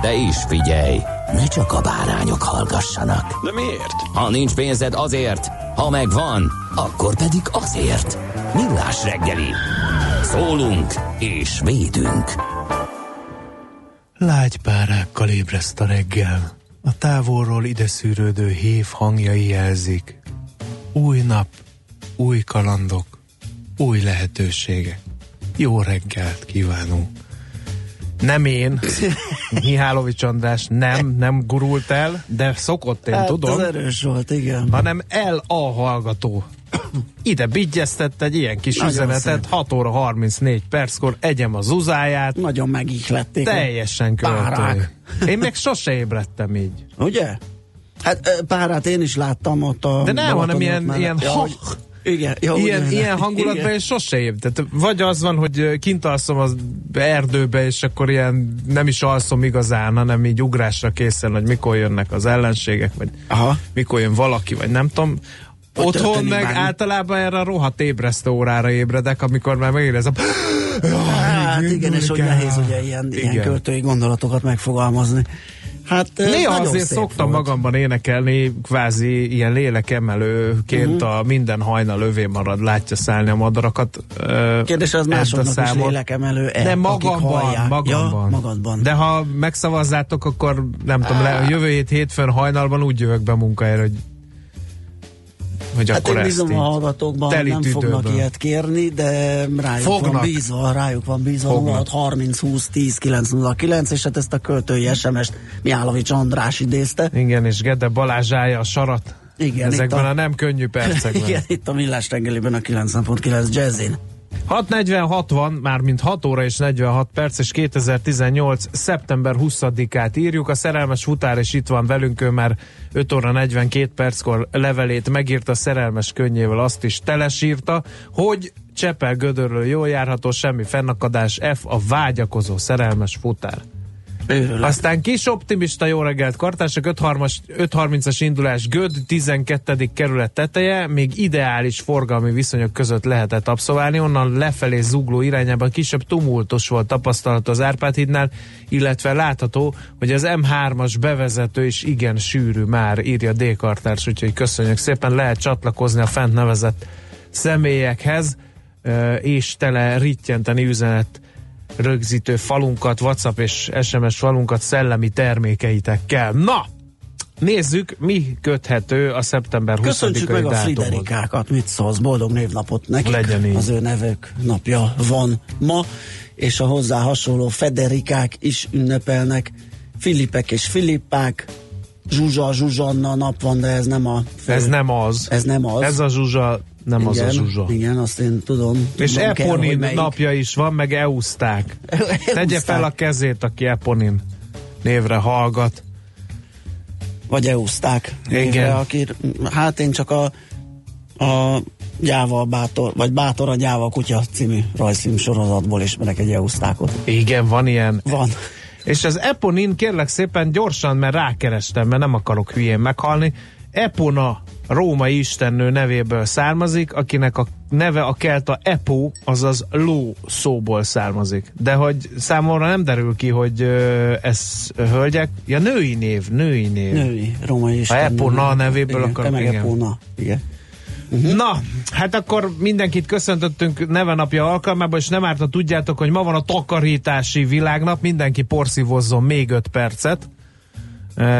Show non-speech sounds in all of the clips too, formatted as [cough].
De is figyelj, ne csak a bárányok hallgassanak. De miért? Ha nincs pénzed azért, ha megvan, akkor pedig azért. Millás reggeli. Szólunk és védünk. Lágy párákkal ébreszt a reggel. A távolról ide szűrődő hív hangjai jelzik. Új nap, új kalandok, új lehetőségek. Jó reggelt kívánunk. Nem én, Mihálovics András nem, nem gurult el, de szokott én hát, tudom, az erős volt, igen. hanem el a hallgató. Ide bigyeztett egy ilyen kis Nagyon üzenetet, szép. 6 óra 34 perckor, egyem az uzáját, Nagyon megihlették. a teljesen költő. párák. Én még sose ébredtem így. Ugye? Hát párát én is láttam ott a... De nem, hanem ilyen, ilyen, Ja, ha, hogy- Igen, ja, ilyen, ilyen hangulatban igen. én sose éb. Tehát vagy az van, hogy kint alszom az erdőbe, és akkor ilyen nem is alszom igazán, hanem így ugrásra készen, hogy mikor jönnek az ellenségek, vagy Aha. mikor jön valaki, vagy nem tudom. Vagy Otthon meg bármi. általában erre a rohadt ébresztő órára ébredek, amikor már megérez a... Hát igen, és hogy nehéz ugye ilyen, ilyen költői gondolatokat megfogalmazni. Hát Néha azért szoktam volt. magamban énekelni, kvázi ilyen lélekemelőként Mhm. uh-huh. a minden hajnal övé marad, látja szállni a madarakat. Kérdés az másoknak is lélekemelő De magamban, magamban. Ja, magadban. De ha megszavazzátok, akkor nem tudom, le, a jövő hét hétfőn hajnalban úgy jövök be munkahelyre, hogy hogy Hát akkor én bízom a hallgatókban, nem fognak tüdőből. ilyet kérni, de rájuk Fognak. van bízva, rájuk van bízva Fognak. 06 30 20 10 909, és hát ezt a költői SMS-t Mihálovics András idézte. Igen, és Gede Balázs állja a sarat. Igen, Ezekben a... a- nem könnyű percekben. [laughs] Igen, itt a Millás reggeliben a 90.9 Jazzin. 6.46 van, már mint 6 óra és 46 perc, és 2018. szeptember 20-át írjuk. A szerelmes futár is itt van velünk, ő már 5 óra 42 perckor levelét megírta szerelmes könnyével, azt is telesírta, hogy Csepel Gödörről jól járható, semmi fennakadás, F a vágyakozó szerelmes futár. Őrület. Aztán kis optimista jó reggelt kartások, 5.30-as indulás Göd 12. kerület teteje, még ideális forgalmi viszonyok között lehetett abszolválni, onnan lefelé zugló irányában kisebb tumultus volt tapasztalható az Árpád hídnál, illetve látható, hogy az M3-as bevezető is igen sűrű már, írja D. Kartárs, úgyhogy köszönjük szépen, lehet csatlakozni a fent nevezett személyekhez, és tele rittyenteni üzenet rögzítő falunkat, WhatsApp és SMS falunkat szellemi termékeitekkel. Na! Nézzük, mi köthető a szeptember 20-ai Köszöntsük meg a. Friderikákat, mit szólsz, boldog névnapot nekik. Legyen így. Az ő nevük napja van ma, és a hozzá hasonló Federikák is ünnepelnek. Filipek és Filippák, Zsuzsa, Zsuzsanna nap van, de ez nem a... Ez nem az. Ez nem az. Ez a zsuzsa, nem igen, az a zsuzsa. Igen, azt én tudom. És Tudom kell, Eponin melyik. napja is van, meg Euszták. [laughs] Tegye Euszták. fel a kezét, aki Eponin névre hallgat. Vagy euszták. Igen. Névre, Aki, hát én csak a, a Gyáva Bátor, vagy Bátor a Gyáva Kutya című rajzfilm sorozatból ismerek egy eusztákot. Igen, van ilyen. Van. És az Eponin kérlek szépen gyorsan, mert rákerestem, mert nem akarok hülyén meghalni. Epona római istennő nevéből származik, akinek a neve a kelta Epo, azaz ló szóból származik. De hogy számomra nem derül ki, hogy ez hölgyek, ja női név, női név. Női, római isten. Epona nevéből igen, akar- igen. Epona. Igen. Na, hát akkor mindenkit köszöntöttünk nevenapja alkalmában, és nem árt, ha tudjátok, hogy ma van a takarítási világnap, mindenki porszívozzon még 5 percet,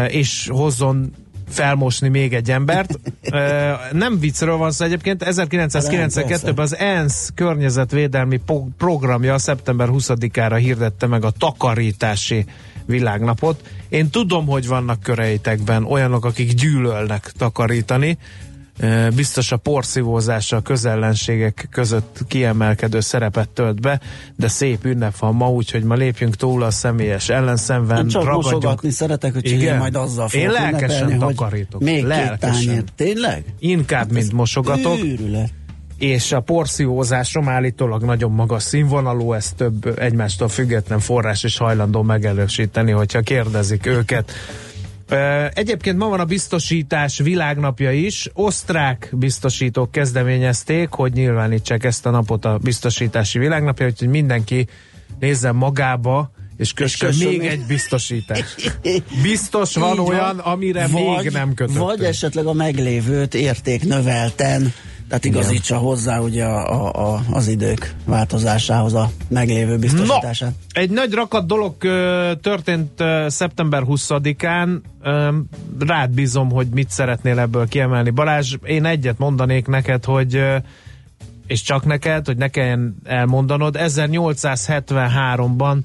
és hozzon felmosni még egy embert. [laughs] Nem viccről van szó egyébként, 1992-ben az ENSZ környezetvédelmi programja szeptember 20-ára hirdette meg a takarítási világnapot. Én tudom, hogy vannak köreitekben olyanok, akik gyűlölnek takarítani, biztos a porszívózása a közellenségek között kiemelkedő szerepet tölt be, de szép ünnep van ma, úgyhogy ma lépjünk túl a személyes ellenszenven, Nem csak ragadjunk. szeretek, hogy én Igen. majd azzal Én lelkesen takarítok. Még Lelkesen. két. Tényleg? Inkább, mint mosogatok. Őrület. és a porszívózásom állítólag nagyon magas színvonalú, ez több egymástól független forrás is hajlandó megerősíteni, hogyha kérdezik őket. Egyébként ma van a biztosítás világnapja is. Osztrák biztosítók kezdeményezték, hogy nyilvánítsák ezt a napot a biztosítási világnapja, úgyhogy mindenki nézzen magába, és kössön még egy biztosítást. [laughs] Biztos van olyan, amire még nem kötöttünk. Vagy esetleg a meglévőt érték növelten, tehát igazítsa hozzá ugye a, a, a, az idők változásához a meglévő biztosítását. No, egy nagy rakat dolog történt szeptember 20-án. Ö, rád bízom, hogy mit szeretnél ebből kiemelni. Balázs, én egyet mondanék neked, hogy és csak neked, hogy ne kelljen elmondanod, 1873-ban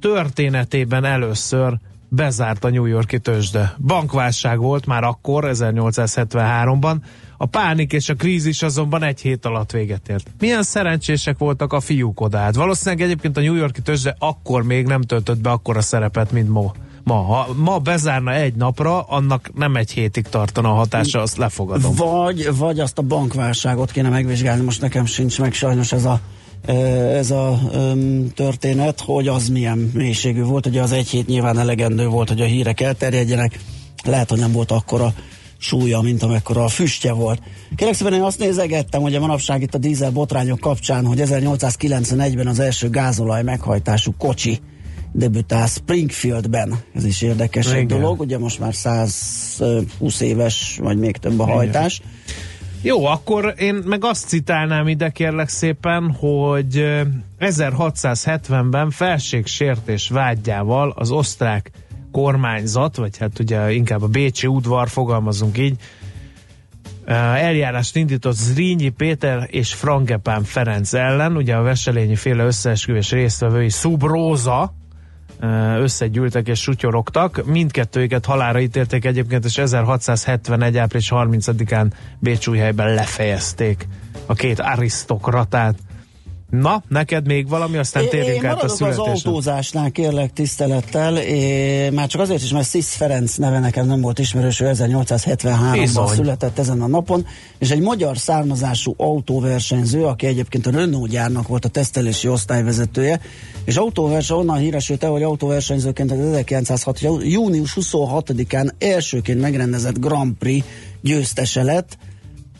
történetében először bezárt a New Yorki tőzsde. Bankválság volt már akkor, 1873-ban. A pánik és a krízis azonban egy hét alatt véget ért. Milyen szerencsések voltak a fiúk odát. Valószínűleg egyébként a New Yorki tőzsde akkor még nem töltött be akkora szerepet, mint ma. Ma, ha ma bezárna egy napra, annak nem egy hétig tartana a hatása, azt lefogadom. Vagy, vagy azt a bankválságot kéne megvizsgálni, most nekem sincs meg sajnos ez a ez a öm, történet, hogy az milyen mélységű volt. Ugye az egy hét nyilván elegendő volt, hogy a hírek elterjedjenek. Lehet, hogy nem volt akkora súlya, mint amekkora a füstje volt. Kérlek szépen, én azt nézegettem, hogy a manapság itt a dízel botrányok kapcsán, hogy 1891-ben az első gázolaj meghajtású kocsi debütál Springfieldben. Ez is érdekes egy Igen. dolog, ugye most már 120 éves, vagy még több a hajtás. Jó, akkor én meg azt citálnám ide kérlek szépen, hogy ö, 1670-ben felségsértés vágyával az osztrák kormányzat, vagy hát ugye inkább a Bécsi udvar, fogalmazunk így, eljárást indított Zrínyi Péter és Frangepán Ferenc ellen, ugye a Veselényi féle összeesküvés résztvevői Szubróza, összegyűltek és sutyorogtak. Mindkettőjüket halára ítélték egyébként, és 1671. április 30-án Bécsújhelyben lefejezték a két arisztokratát. Na, neked még valami, aztán térjünk én át a maradok az születésre. autózásnál, kérlek tisztelettel, é, már csak azért is, mert Szisz Ferenc neve nekem nem volt ismerős, ő 1873-ban Bizony. született ezen a napon, és egy magyar származású autóversenyző, aki egyébként a Renault gyárnak volt a tesztelési osztályvezetője, és autóverseny onnan híresült el, hogy autóversenyzőként az 1906. jú- június 26-án elsőként megrendezett Grand Prix győztese lett,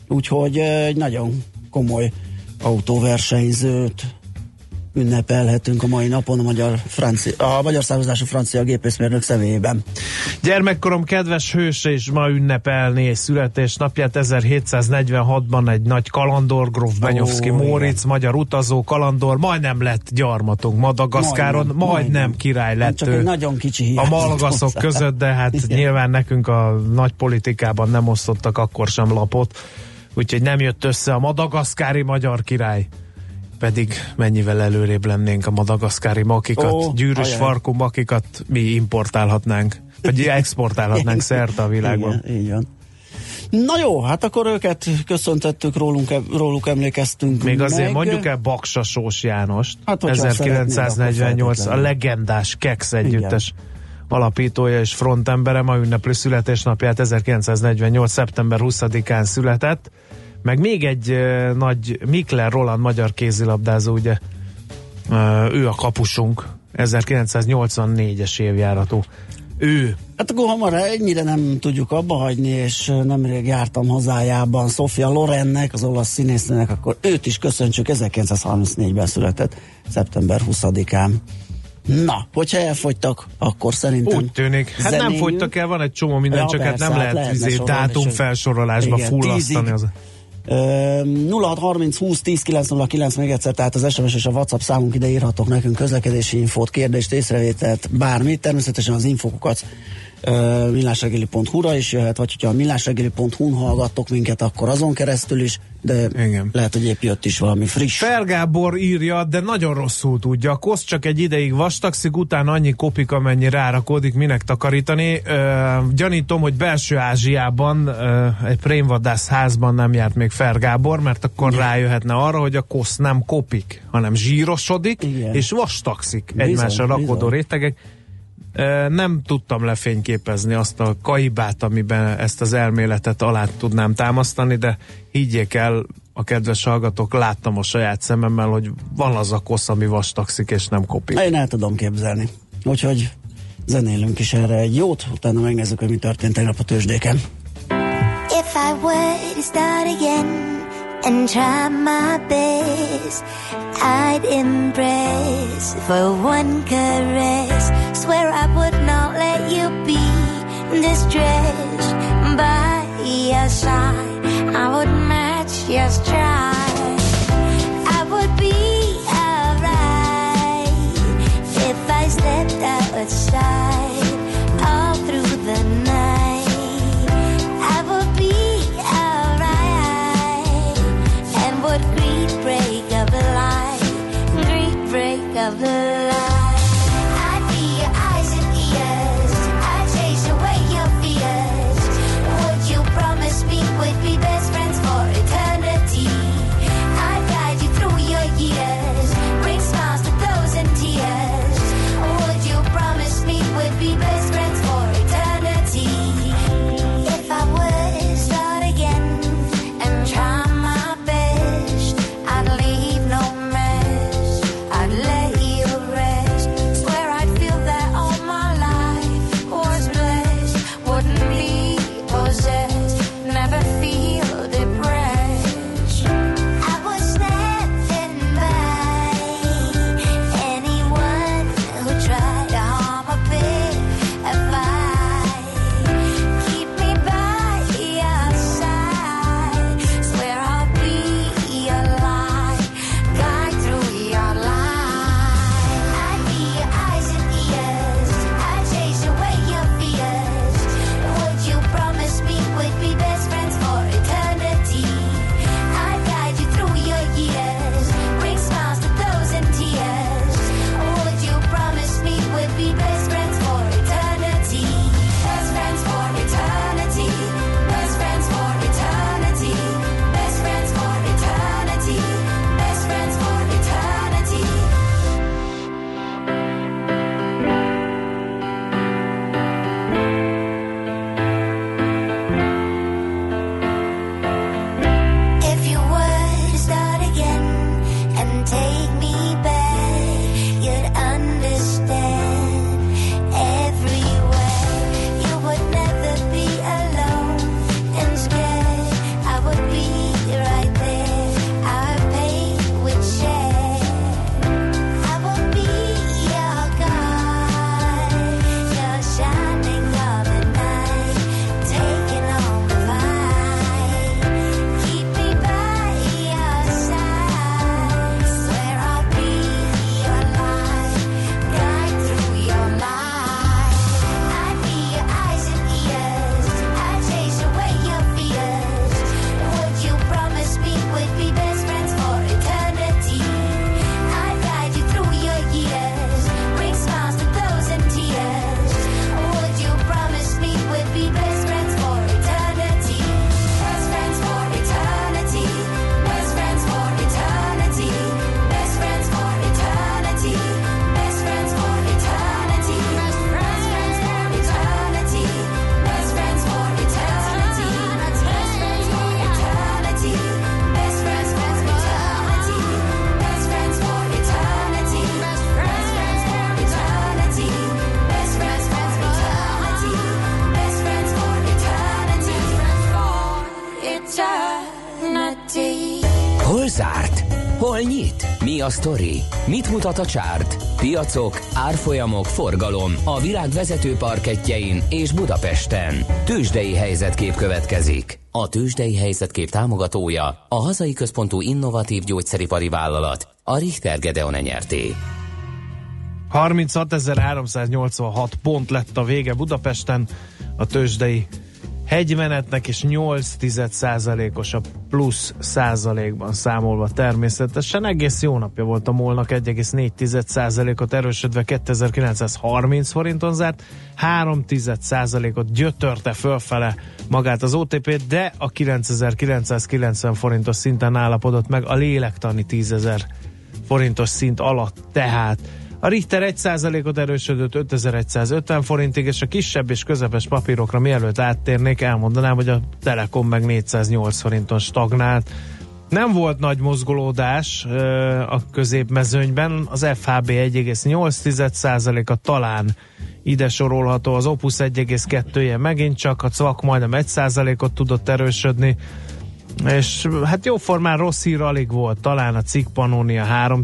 úgyhogy egy nagyon komoly autóversenyzőt ünnepelhetünk a mai napon a magyar, francia, a magyar származású francia gépészmérnök személyében. Gyermekkorom kedves hőse is ma ünnepelné születésnapját 1746-ban egy nagy kalandor, Gróf Benyovszki Ó, Móricz, magyar utazó kalandor, majdnem lett gyarmatunk Madagaszkáron, majdnem, Majdnem, majdnem király lett Csak ő. nagyon kicsi a malgaszok hozzá. között, de hát Igen. nyilván nekünk a nagy politikában nem osztottak akkor sem lapot, úgyhogy nem jött össze a madagaszkári magyar király. Pedig mennyivel előrébb lennénk a madagaszkári makikat, Ó, gyűrűs ajaj. farkú makikat mi importálhatnánk, vagy [laughs] exportálhatnánk szerte a világban. Igen, így van. Na jó, hát akkor őket köszöntettük, rólunk, róluk emlékeztünk Még azért meg. mondjuk el Baksa Sós Jánost, Hát, hogyha 1948 szeretnéd, a legendás Kex együttes alapítója és frontembere, ma ünnepli születésnapját 1948. szeptember 20-án született, meg még egy ö, nagy Mikler Roland magyar kézilabdázó, ugye ö, ő a kapusunk, 1984-es évjáratú. Ő Hát akkor hamar ennyire nem tudjuk abba hagyni, és nemrég jártam hazájában Sofia Lorennek, az olasz színésznőnek, akkor őt is köszöntsük, 1934-ben született, szeptember 20-án. Na, hogyha elfogytak, akkor szerintem úgy tűnik. Hát nem zenéljünk. fogytak el, van egy csomó minden, Ja, csak hát persze, nem hát lehet lehetne izé, dátum felsorolásba Igen, fullasztani. Az... Ö, 0630 20 10 909 még egyszer, tehát az SMS és a WhatsApp számunk ide írhatok nekünk közlekedési infót, kérdést, észrevételt, bármit. Természetesen az infokokat uh, millásregeli.hu-ra is jöhet, vagy hogyha a millásregeli.hu-n hallgattok minket, akkor azon keresztül is, de Igen. lehet, hogy épp jött is valami friss. Fergábor írja, de nagyon rosszul tudja. A kosz csak egy ideig vastagszik, utána annyi kopik, amennyi rárakódik, minek takarítani. Ö, gyanítom, hogy belső Ázsiában ö, egy prémvadász házban nem járt még Fergábor, mert akkor rájöhetne arra, hogy a kosz nem kopik, hanem zsírosodik, Igen. és vastagszik Bizony, egymásra bizony. rétegek. Nem tudtam lefényképezni azt a kaibát, amiben ezt az elméletet alá tudnám támasztani, de higgyék el, a kedves hallgatók, láttam a saját szememmel, hogy van az a kosz, ami vastagszik és nem kopik. Én el tudom képzelni. Úgyhogy zenélünk is erre egy jót, utána megnézzük, hogy mi történt tegnap a tőzsdéken. If I were to start again and try my best, I'd embrace for one caress. Swear I would not let you be distressed by your side. I would match your stride. I would be alright if I stepped outside all through the night. I would be alright and would greet break of light, greet break of light. A sztori? Mit mutat a csárt? Piacok, árfolyamok, forgalom a világ vezető parketjein és Budapesten. Tősdei helyzetkép következik. A Tősdei helyzetkép támogatója a hazai központú innovatív gyógyszeripari vállalat, a Richter Gedeon nyerté. 36.386 pont lett a vége Budapesten a tőzsdei hegymenetnek, és 8 os a plusz százalékban számolva természetesen. Egész jó napja volt a molnak, 1,4 ot erősödve 2930 forinton zárt, 3 ot gyötörte fölfele magát az OTP, de a 9990 forintos szinten állapodott meg a lélektani 10.000 forintos szint alatt, tehát a Richter 1%-ot erősödött 5150 forintig, és a kisebb és közepes papírokra mielőtt áttérnék, elmondanám, hogy a Telekom meg 408 forinton stagnált. Nem volt nagy mozgolódás ö, a középmezőnyben, az FHB 1,8%-a talán ide sorolható, az Opus 1,2-je megint csak, a CVAK majdnem 1%-ot tudott erősödni, és hát jóformán rossz hír alig volt, talán a cikk Pannonia 3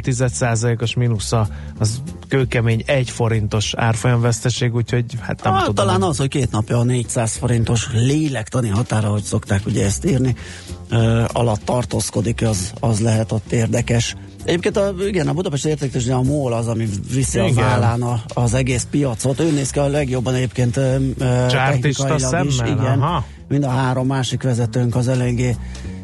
os mínusza, az kőkemény 1 forintos árfolyamveszteség, úgyhogy hát nem ah, tudom. Talán az, hogy két napja a 400 forintos lélektani határa, hogy szokták ugye ezt írni, uh, alatt tartózkodik, az, az lehet ott érdekes. Egyébként a, igen, a Budapest értéktőzsdén a MOL az, ami viszi igen. a vállán a, az egész piacot. Ő néz ki a legjobban egyébként technikailag is. Igen. Aha. Mind a három másik vezetőnk az eléggé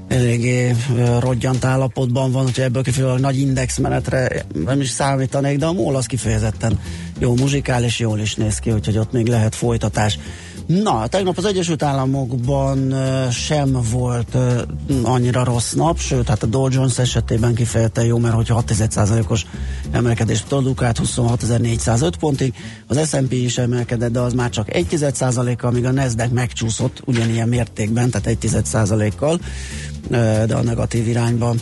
eléggé rodgyant állapotban van, hogy ebből kifejezően nagy indexmenetre nem is számítanék, de a MOL az kifejezetten jó muzsikál, és jól is néz ki, úgyhogy ott még lehet folytatás. Na, tegnap az Egyesült Államokban sem volt annyira rossz nap, sőt, hát a Dow Jones esetében kifejezetten jó, mert hogyha 6%-os emelkedést produkált 26.405 pontig, az S&P is emelkedett, de az már csak 1%-kal, míg a Nasdaq megcsúszott ugyanilyen mértékben, tehát 1%-kal, de a negatív irányban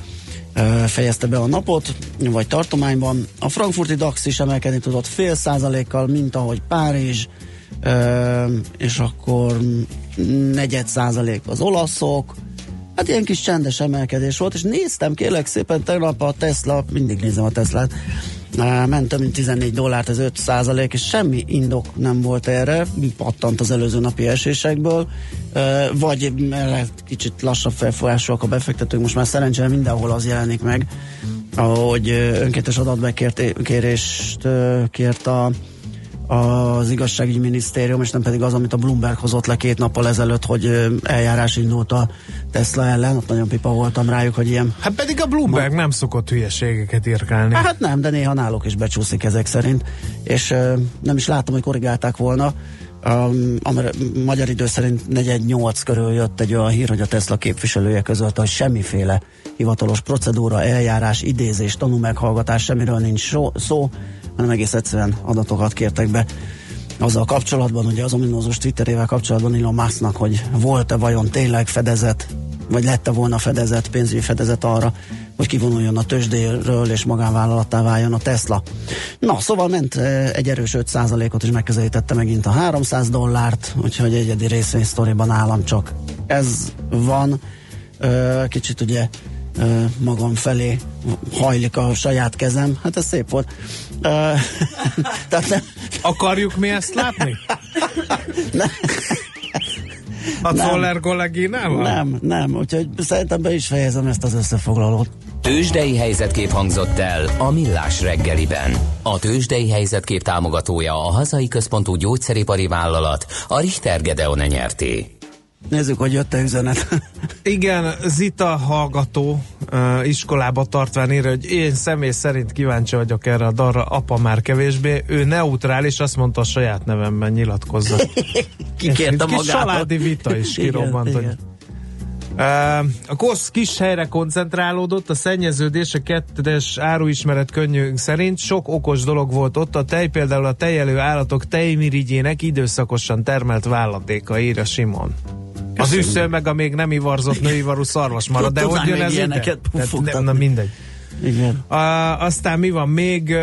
fejezte be a napot, vagy tartományban. A frankfurti DAX is emelkedni tudott fél százalékkal, mint ahogy Párizs, és akkor negyed százalék az olaszok, Hát ilyen kis csendes emelkedés volt, és néztem kérlek szépen tegnap a Tesla, mindig nézem a Teslát, ment több mint 14 dollárt, ez 5 százalék, és semmi indok nem volt erre, pattant az előző napi esésekből, vagy mert kicsit lassabb felfolyásúak a befektetők, most már szerencsére mindenhol az jelenik meg, ahogy önkéntes adatbekérést kért a az igazságügyi minisztérium, és nem pedig az, amit a Bloomberg hozott le két nappal ezelőtt, hogy eljárás indult a Tesla ellen, ott nagyon pipa voltam rájuk, hogy ilyen... Hát pedig a Bloomberg ma... nem szokott hülyeségeket írkálni. Hát nem, de néha náluk is becsúszik ezek szerint, és nem is látom, hogy korrigálták volna. Um, a magyar idő szerint 418 körül jött egy olyan hír, hogy a Tesla képviselője közölte, hogy semmiféle hivatalos procedúra, eljárás, idézés, tanúmeghallgatás, semmiről nincs szó hanem egész egyszerűen adatokat kértek be azzal kapcsolatban, ugye az ominózus Twitterével kapcsolatban Elon Musknak, hogy volt-e vajon tényleg fedezet, vagy lette volna fedezet, pénzügyi fedezet arra, hogy kivonuljon a tőzsdéről és magánvállalattá váljon a Tesla. Na, szóval ment eh, egy erős 5%-ot és megközelítette megint a 300 dollárt, úgyhogy egyedi részvénysztoriban állam csak ez van. Kicsit ugye magam felé hajlik a saját kezem. Hát ez szép volt. [laughs] Tehát nem... Akarjuk mi ezt látni? [laughs] nem. A Zoller kolléginával? Nem, nem, úgyhogy szerintem be is fejezem ezt az összefoglalót. Tőzsdei helyzetkép hangzott el a Millás reggeliben. A Tőzsdei helyzetkép támogatója a hazai központú gyógyszeripari vállalat, a Richter Gedeon nyerté. Nézzük, hogy jött a üzenet. [laughs] Igen, Zita hallgató uh, iskolába tartván írja, hogy én személy szerint kíváncsi vagyok erre a darra, apa már kevésbé. Ő neutrális, azt mondta a saját nevemben nyilatkozza. [laughs] Kikérte magába. Saládi vita is kirobbant, igen, hogy igen. A KOSZ kis helyre koncentrálódott, a szennyeződés a kettes áruismeret könnyű szerint sok okos dolog volt ott, a tej például a tejelő állatok tejmirigyének időszakosan termelt vállatéka, írja Simon. Az üsző meg a még nem ivarzott nőivarú szarvas marad, de hogy jön ez ide? Nem, na mindegy. Igen. A, aztán mi van még?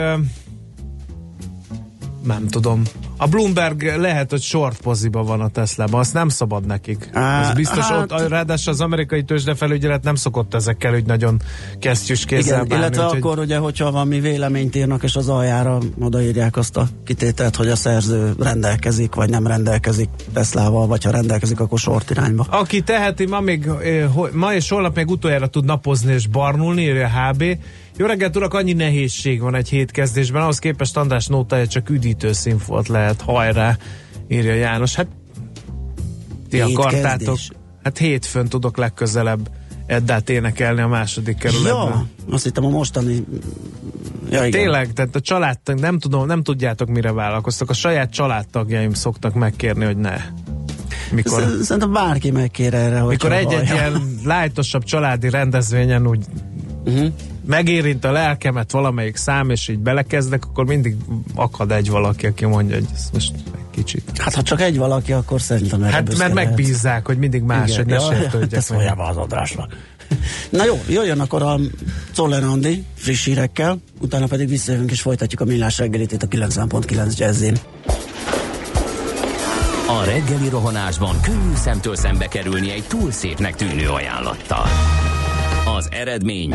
Nem tudom. A Bloomberg lehet, hogy short poziba van a Tesla-ban, azt nem szabad nekik. Á, Ez biztos, hát, ott, ráadásul az amerikai tőzsdefelügyelet nem szokott ezekkel úgy nagyon kesztyűs kézzel igen, bánni, Illetve úgy, akkor ugye, hogyha valami véleményt írnak, és az aljára odaírják azt a kitételt, hogy a szerző rendelkezik, vagy nem rendelkezik Teslával, vagy ha rendelkezik, akkor short irányba. Aki teheti, ma, még, ma és holnap még utoljára tud napozni és barnulni, írja HB, Jó reggelt, urak, annyi nehézség van egy hétkezdésben, ahhoz képest András nótája csak üdítő színfolt lehet, hajrá, írja János. Hát ti akartátok. Hát hétfőn tudok legközelebb Eddát énekelni a második kerületben. Ja, azt hittem a mostani... Ja, igen. Tényleg, tehát a családtag, nem tudom, nem tudjátok mire vállalkoztak. A saját családtagjaim szoktak megkérni, hogy ne. Mikor, Sz- Szerintem bárki megkér erre, hogy mikor egy-egy ilyen lájtosabb családi rendezvényen úgy uh-huh. Megérint a lelkemet valamelyik szám, és így belekezdek, akkor mindig akad egy valaki, aki mondja, hogy ez most egy kicsit. Hát ha csak egy valaki, akkor szerintem Hát mert lehet. megbízzák, hogy mindig más, Igen, hogy ne ja, sértődjek be az adásnak. Na jó, jöjjön akkor a Czoller Andi friss hírekkel, utána pedig visszajövünk és folytatjuk a millás reggelit itt a 90.9 jazzin. A reggeli rohanásban könnyű szemtől szembe kerülni egy túl szépnek tűnő ajánlattal. Az eredmény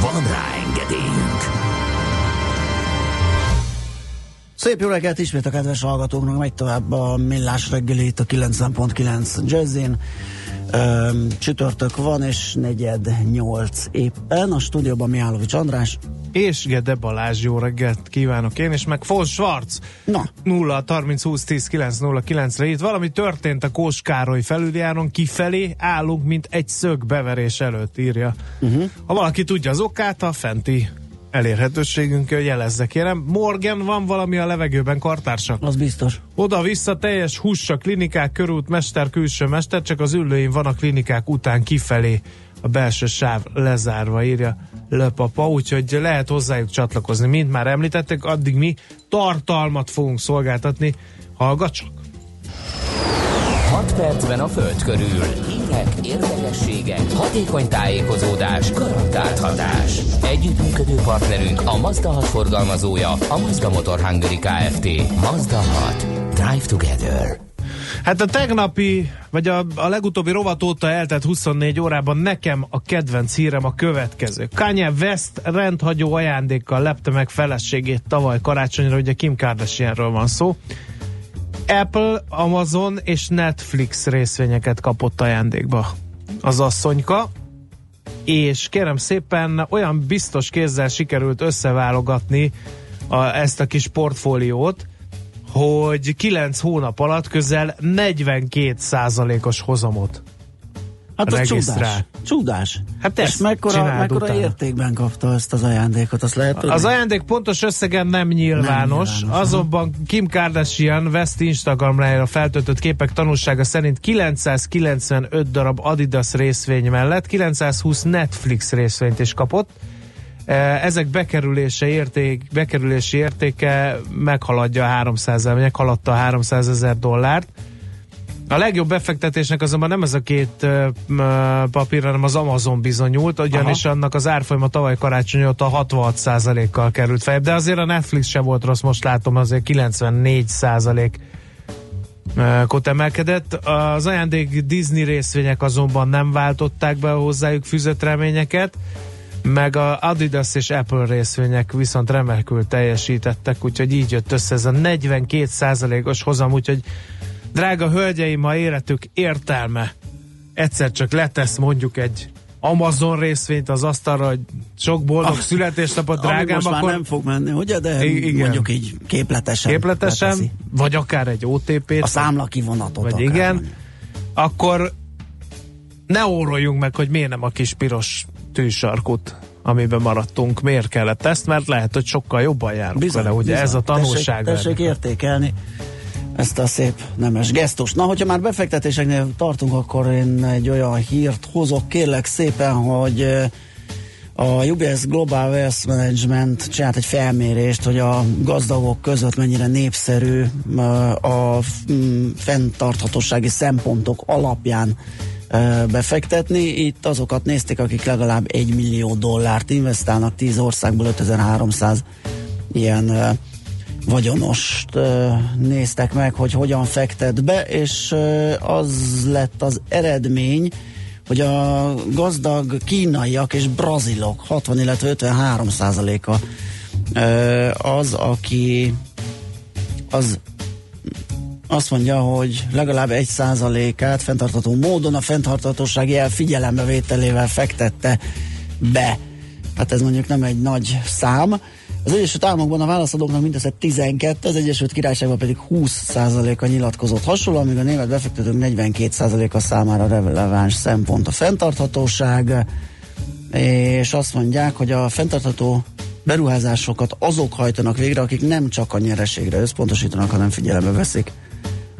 Van rá engedélyünk! Szép jó reggelt ismét a kedves hallgatóknak, megy tovább a millás reggeli itt a 90.9 jazzin. Csütörtök van, és negyed nyolc éppen. A stúdióban Mihálovics András. És Gede Balázs, jó reggelt kívánok én, és meg Fons Schwarz. Na, 0 30 20 10 9 0 9 re itt valami történt a Kós Károly felüljáron, kifelé állunk, mint egy szög beverés előtt, írja. Uh-huh. Ha valaki tudja az okát, a fenti elérhetőségünkön jelezze kérem. Morgan, van valami a levegőben, kartársak? az biztos. Oda-vissza teljes hussa, klinikák, körút, mester, külső mester, csak az ülőim van a klinikák után kifelé a belső sáv lezárva, írja Löpapa, úgyhogy lehet hozzájuk csatlakozni. Mint már említettek, addig mi tartalmat fogunk szolgáltatni. Hallgat csak! 6 percben a Föld körül. Hírek, érdekességek, hatékony tájékozódás, garantált hatás. Együttműködő partnerünk a Mazda 6 forgalmazója, a Mazda Motor Hungary Kft. Mazda 6. Drive together. Hát a tegnapi, vagy a, a legutóbbi rovat óta eltelt 24 órában nekem a kedvenc hírem a következő. Kanye West rendhagyó ajándékkal lepte meg feleségét tavaly karácsonyra, ugye Kim Kardashianről van szó. Apple, Amazon és Netflix részvényeket kapott ajándékba az asszonyka, és kérem szépen olyan biztos kézzel sikerült összeválogatni a, ezt a kis portfóliót, hogy 9 hónap alatt közel 42 százalékos hozamot. Hát az csodás. Csodás. Hát És ezt mekkora, mekkora utána. értékben kapta ezt az ajándékot, azt lehet tudni? Az ajándék pontos összegen nem nyilvános, Nem nyilvános, azonban Kim Kardashian West Instagramra feltöltött képek tanulsága szerint 995 darab Adidas részvény mellett 920 Netflix részvényt is kapott. Eh, Ezek bekerülése érték, bekerülési értéke meghaladja a 300 ezer, meghaladta a 300 ezer dollárt. A legjobb befektetésnek azonban nem ez a két m, ö, papír, hanem az Amazon bizonyult, ugyanis Aha. annak az árfolyama tavaly karácsony óta 66%-kal került fel, de azért a Netflix se volt rossz, most látom azért 94% kot emelkedett. Az ajándék Disney részvények azonban nem váltották be a hozzájuk fűzött reményeket, meg a Adidas és Apple részvények viszont remekül teljesítettek, úgyhogy így jött össze ez a 42%-os hozam, úgyhogy drága hölgyeim, ha életük értelme egyszer csak letesz mondjuk egy Amazon részvényt az asztalra, hogy sok boldog Ah, születésnapot drágám, most már akkor nem fog menni, ugye? De igen. mondjuk így képletesen. képletesen, leteszi. vagy akár egy OTP-t, A számla kivonatot. vagy igen, mondjuk. akkor ne óroljunk meg, hogy miért nem a kis piros tűsarkut, amiben maradtunk, miért kellett ezt, mert lehet, hogy sokkal jobban járunk vele, ugye ez a tanulság. Tessék, tessék értékelni ezt a szép nemes gesztus. Na, hogyha már befektetéseknél tartunk, akkor én egy olyan hírt hozok, kérlek szépen, hogy eh, a UBS Global Wealth Management csinált egy felmérést, hogy a gazdagok között mennyire népszerű eh, a mm, fenntarthatósági szempontok alapján befektetni. Itt azokat nézték, akik legalább 1 millió dollárt investálnak, 10 országból 5300 ilyen vagyonost néztek meg, hogy hogyan fektet be, és az lett az eredmény, hogy a gazdag kínaiak és brazilok 60, illetve 53 százaléka az, aki az azt mondja, hogy legalább egy százalékát fenntartható módon a fenntarthatósági elfigyelembevételével fektette be. Hát ez mondjuk nem egy nagy szám. Az Egyesült Államokban a válaszadóknak mindössze 12, az Egyesült Királyságban pedig 20%-a nyilatkozott hasonló, amíg a német befektetők 42%-a számára releváns szempont a fenntarthatóság, és azt mondják, hogy a fenntartható beruházásokat azok hajtanak végre, akik nem csak a nyereségre összpontosítanak, hanem figyelembe veszik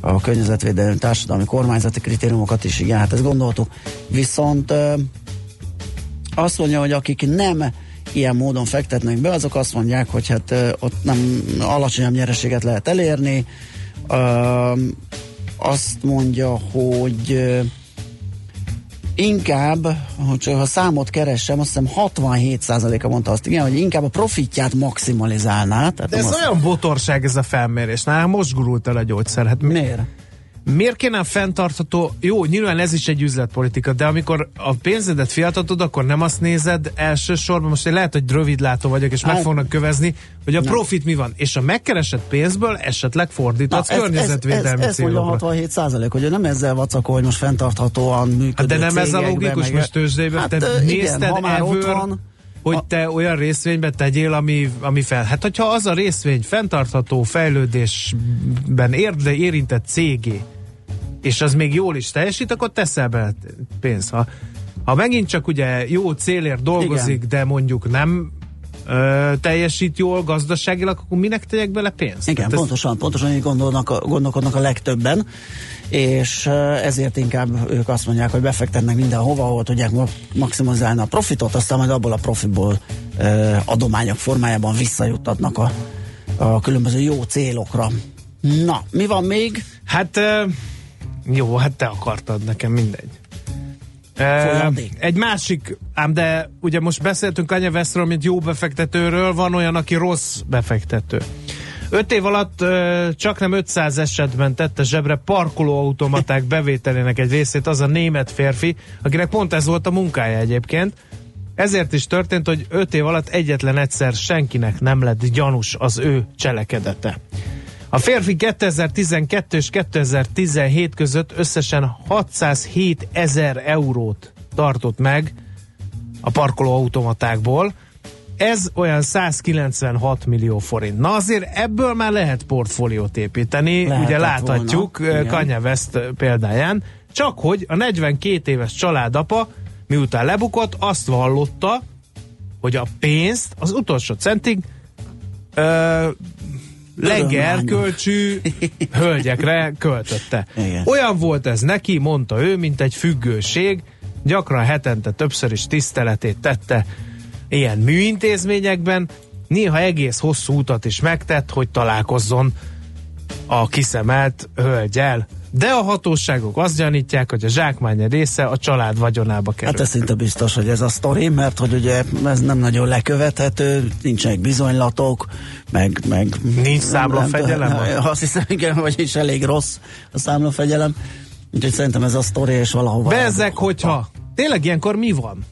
a környezetvédelmi társadalmi kormányzati kritériumokat is, igen, hát ezt gondoltuk. Viszont azt mondja, hogy akik nem ilyen módon fektetnek be, azok azt mondják, hogy hát ott nem alacsonyabb nyereséget lehet elérni. Azt mondja, hogy inkább, ha számot keresem, azt hiszem 67%-a mondta azt, igen, hogy inkább a profitját maximalizálná. Tehát De ez azt- olyan botorság ez a felmérés. Nálam most gurult el a gyógyszer. Hát mi, Miért? Miért kéne a fenntartható, jó, nyilván ez is egy üzletpolitika, de amikor a pénzedet fiatatod, akkor nem azt nézed elsősorban, most én lehet, hogy rövidlátó vagyok, és meg Hát- fognak kövezni, hogy a profit mi van, és a megkeresett pénzből esetleg fordítatsz ez, ez, környezetvédelmi ez, ez a célokra. 67 százalék, hogy nem ezzel vacakol, hogy most fenntarthatóan működő Hát de nem ez a logikus most tőzsdében, Hát, te ö, igen, nézted ha már ott ever, van, hogy te olyan részvénybe tegyél, ami, ami fel. Hát hogyha az a részvény fenntartható fejlődésben érde, érintett cégé, és az még jól is teljesít, akkor teszel bele pénzt. Ha, ha megint csak ugye jó célért dolgozik, Igen. de mondjuk nem ö, teljesít jól gazdaságilag, akkor minek tegyek bele pénzt? Igen, Hát ez- pontosan, pontosan így gondolnak, a- gondolkodnak a legtöbben, és ezért inkább ők azt mondják, hogy befektetnek mindenhova, ahol tudják ma- maximalizálni a profitot, aztán majd abból a profitból eh, adományok formájában visszajuttatnak a, a különböző jó célokra. Na, mi van még? Hát ö, jó, hát te akartad, nekem mindegy. Folyadék. Egy másik, ám de ugye most beszéltünk Kanye Westről, mint jó befektetőről, van olyan, aki rossz befektető. Öt év alatt ö, csak nem 500 esetben tette zsebre parkolóautomaták [laughs] bevételének egy részét az a német férfi, akinek pont ez volt a munkája egyébként. Ezért is történt, hogy öt év alatt egyetlen egyszer senkinek nem lett gyanús az ő cselekedete. A férfi 2012 és 2017 között összesen 607 ezer eurót tartott meg a parkolóautomatákból. Ez olyan 196 millió forint. Na azért ebből már lehet portfóliót építeni, Lehetett ugye láthatjuk volna. Kanye West példáján, csak hogy a 42 éves családapa miután lebukott, azt vallotta, hogy a pénzt az utolsó centig ö, legerkölcsű [laughs] hölgyekre költötte. Igen. Olyan volt ez neki, mondta ő, mint egy függőség, gyakran hetente többször is tiszteletét tette ilyen műintézményekben, néha egész hosszú utat is megtett, hogy találkozzon a kiszemelt hölgyel. De a hatóságok azt gyanítják, hogy a zsákmány része a család vagyonába kerül. Hát ez szinte biztos, hogy ez a sztori, mert hogy ugye ez nem nagyon lekövethető, nincsenek bizonylatok, meg... meg Nincs számlafegyelem? Azt hiszem, igen, vagyis elég rossz a számlafegyelem. Úgyhogy szerintem ez a sztori, és valahova... Bezzek, hogyha tényleg ilyenkor mi van?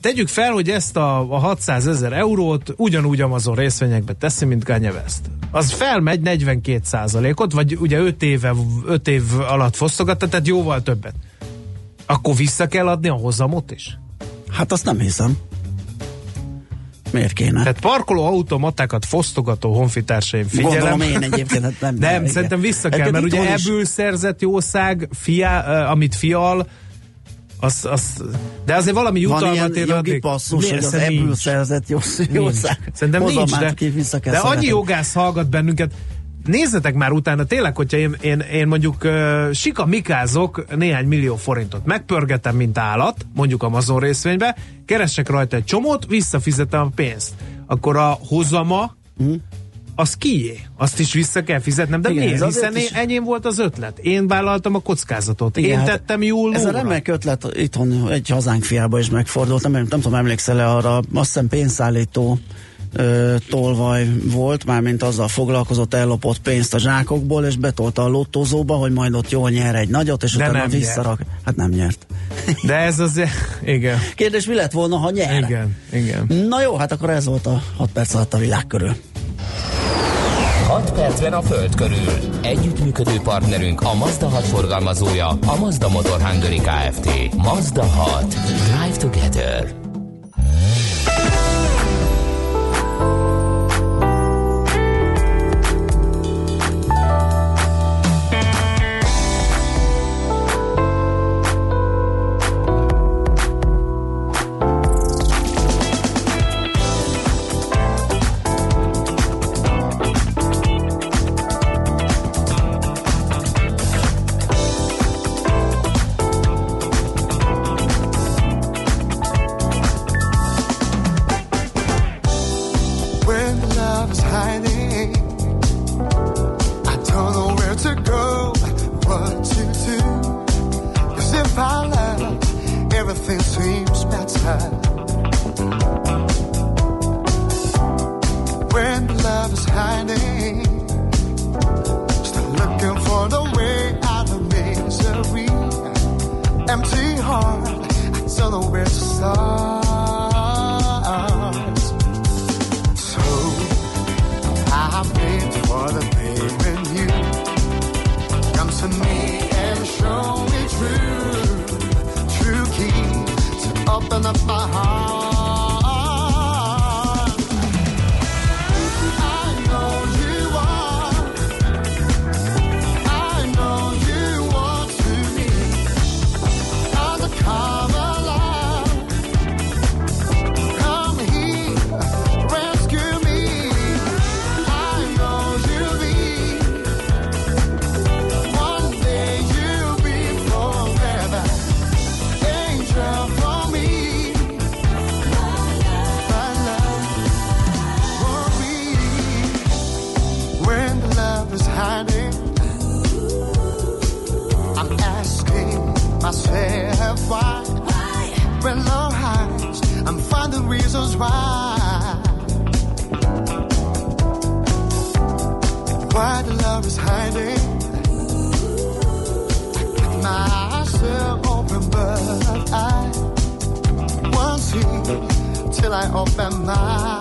Tegyük fel, hogy ezt a, a 600 ezer eurót ugyanúgy Amazon részvényekbe teszi, mint Kanye West. Az felmegy 42 ot vagy ugye 5 éve, 5 év alatt fosztogatta, tehát jóval többet. Akkor vissza kell adni a hozamot is? Hát azt nem hiszem. Miért kéne? Tehát parkoló automatákat fosztogató honfitársaim figyelem. Gondolom én egyébként, hát nem. Nem, igen. szerintem vissza kell, mert ugye itthon is- ebből szerzett jószág, fia, amit fial, az, az, de azért valami jutalmat ér jogi passzus, Mi- hogy az ebből szerzett jószág. Szerintem nincs, de, de annyi jogász hallgat bennünket. Nézzetek már utána, tényleg, hogyha én, én, én mondjuk uh, sika mikázok néhány millió forintot, megpörgetem, mint állat, mondjuk Amazon részvénybe, keresek rajta egy csomót, visszafizetem a pénzt. Akkor a hozama Hm? Az kié? Azt is vissza kell fizetnem, de Igen, miért? Hiszen is- enyém volt az ötlet. Én vállaltam a kockázatot. Igen, én hát tettem jól Ez a lóra. remek ötlet itthon egy hazánk fiába is megfordult, nem, nem tudom, emlékszel-e arra, azt hiszem pénzszállító ö, tolvaj volt, mármint azzal foglalkozott, ellopott pénzt a zsákokból, és betolta a lottózóba, hogy majd ott jól nyer egy nagyot, és De utána nem visszarak. Hát nem nyert. De ez az... Igen. Kérdés, mi lett volna, ha nyer? Igen, igen. Na jó, hát akkor ez volt a 6 perc alatt a világ körül. 6 percben a Föld körül. Együttműködő partnerünk a Mazda 6 forgalmazója, a Mazda Motor Hungary Kft. Mazda 6. Drive together. Love is hiding. I myself open, but I won't see till I open my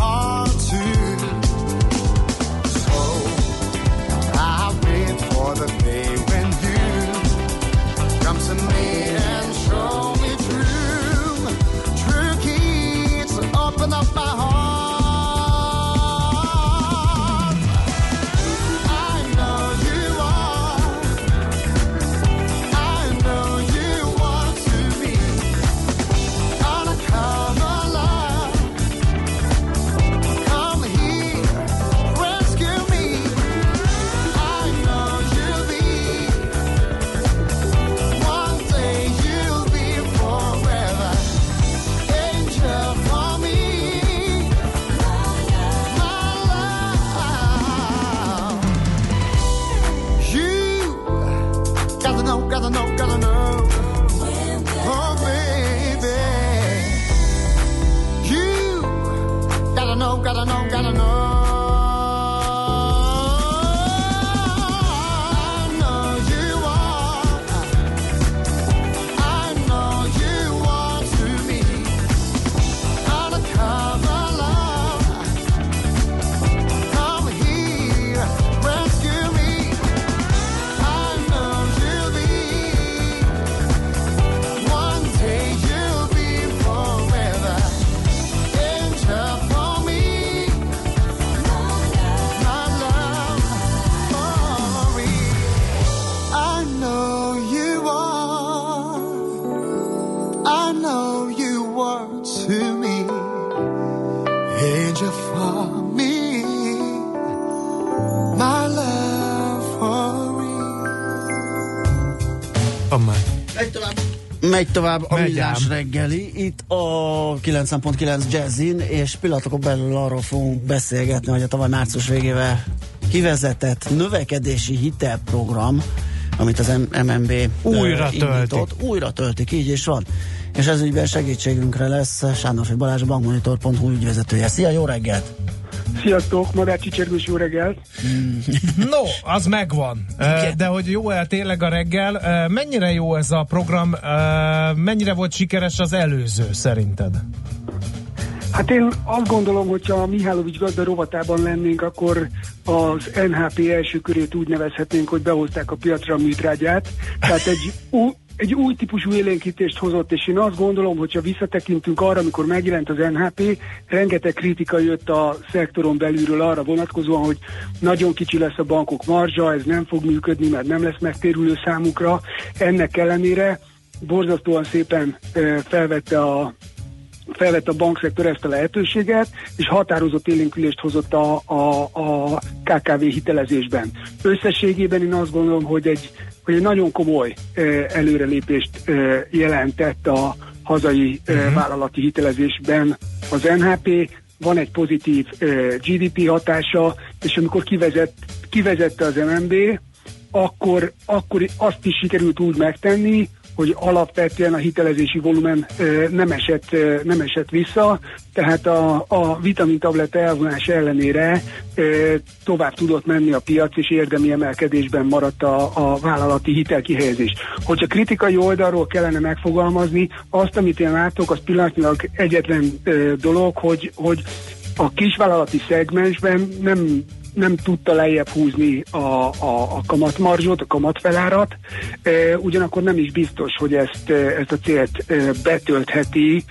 heart to. So I wait for the day when you come to me Megy tovább. A Megy millás reggeli, itt a 9.9 Jazzin, és pillanatokon belül arról fogunk beszélgetni, hogy a tavaly március végével kivezetett növekedési hitelprogram, amit az M- MNB Újra indított, töltik. újra töltik, így is van. És ez ügyben segítségünkre lesz Sándorfi Balázs, bankmonitor.hu ügyvezetője. Szia, jó reggelt! Sziasztok, Madár Csicsergős, jó reggelt! No, az megvan. Ö, De hogy jó-e tényleg a reggel? Mennyire jó ez a program? Mennyire volt sikeres az előző szerinted? Hát én azt gondolom, hogyha a Mihálovics gazda rovatában lennénk, akkor az NHP első körét úgy nevezhetnénk, hogy behozták a piacra a műtrágyát. Tehát egy, [laughs] egy új típusú élénkítést hozott, és én azt gondolom, hogyha visszatekintünk arra, amikor megjelent az NHP, rengeteg kritika jött a szektoron belülről arra vonatkozóan, hogy nagyon kicsi lesz a bankok marzsa, ez nem fog működni, mert nem lesz megtérülő számukra. Ennek ellenére borzasztóan szépen ö, felvette a felvett a bankszektor ezt a lehetőséget, és határozott élénkülést hozott a, a, a KKV hitelezésben. Összességében én azt gondolom, hogy egy, hogy egy nagyon komoly előrelépést jelentett a hazai eh, vállalati hitelezésben az NHP, van egy pozitív GDP hatása, és amikor kivezet, kivezette az MNB, akkor, akkor azt is sikerült úgy megtenni, hogy alapvetően a hitelezési volumen nem esett, nem esett vissza, tehát a, a vitamintabletta elvonás ellenére tovább tudott menni a piac, és érdemi emelkedésben maradt a, a vállalati hitelkihelyezés. Hogyha kritikai oldalról kellene megfogalmazni, azt, amit én látok, az pillanatnyilag egyetlen dolog, hogy, hogy a kisvállalati szegmensben nem nem tudta lejjebb húzni a, a, a kamatmarzsot, a kamatfelárat, e, ugyanakkor nem is biztos, hogy ezt, e, ezt a célt e, betöltheti,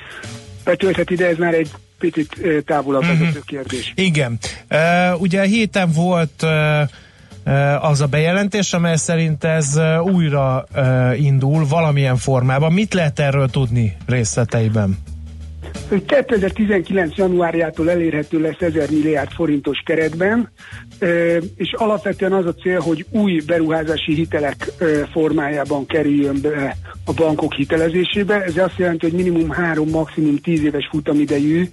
betöltheti, de ez már egy picit e, távolabb vezető kérdés. Igen. Uh, ugye héten volt uh, az a bejelentés, amely szerint ez újra uh, indul valamilyen formában. Mit lehet erről tudni részleteiben? Hogy 2019. januárjától elérhető lesz 1000 milliárd forintos keretben, és alapvetően az a cél, hogy új beruházási hitelek formájában kerüljön be a bankok hitelezésébe. Ez azt jelenti, hogy minimum 3, maximum 10 éves futamidejű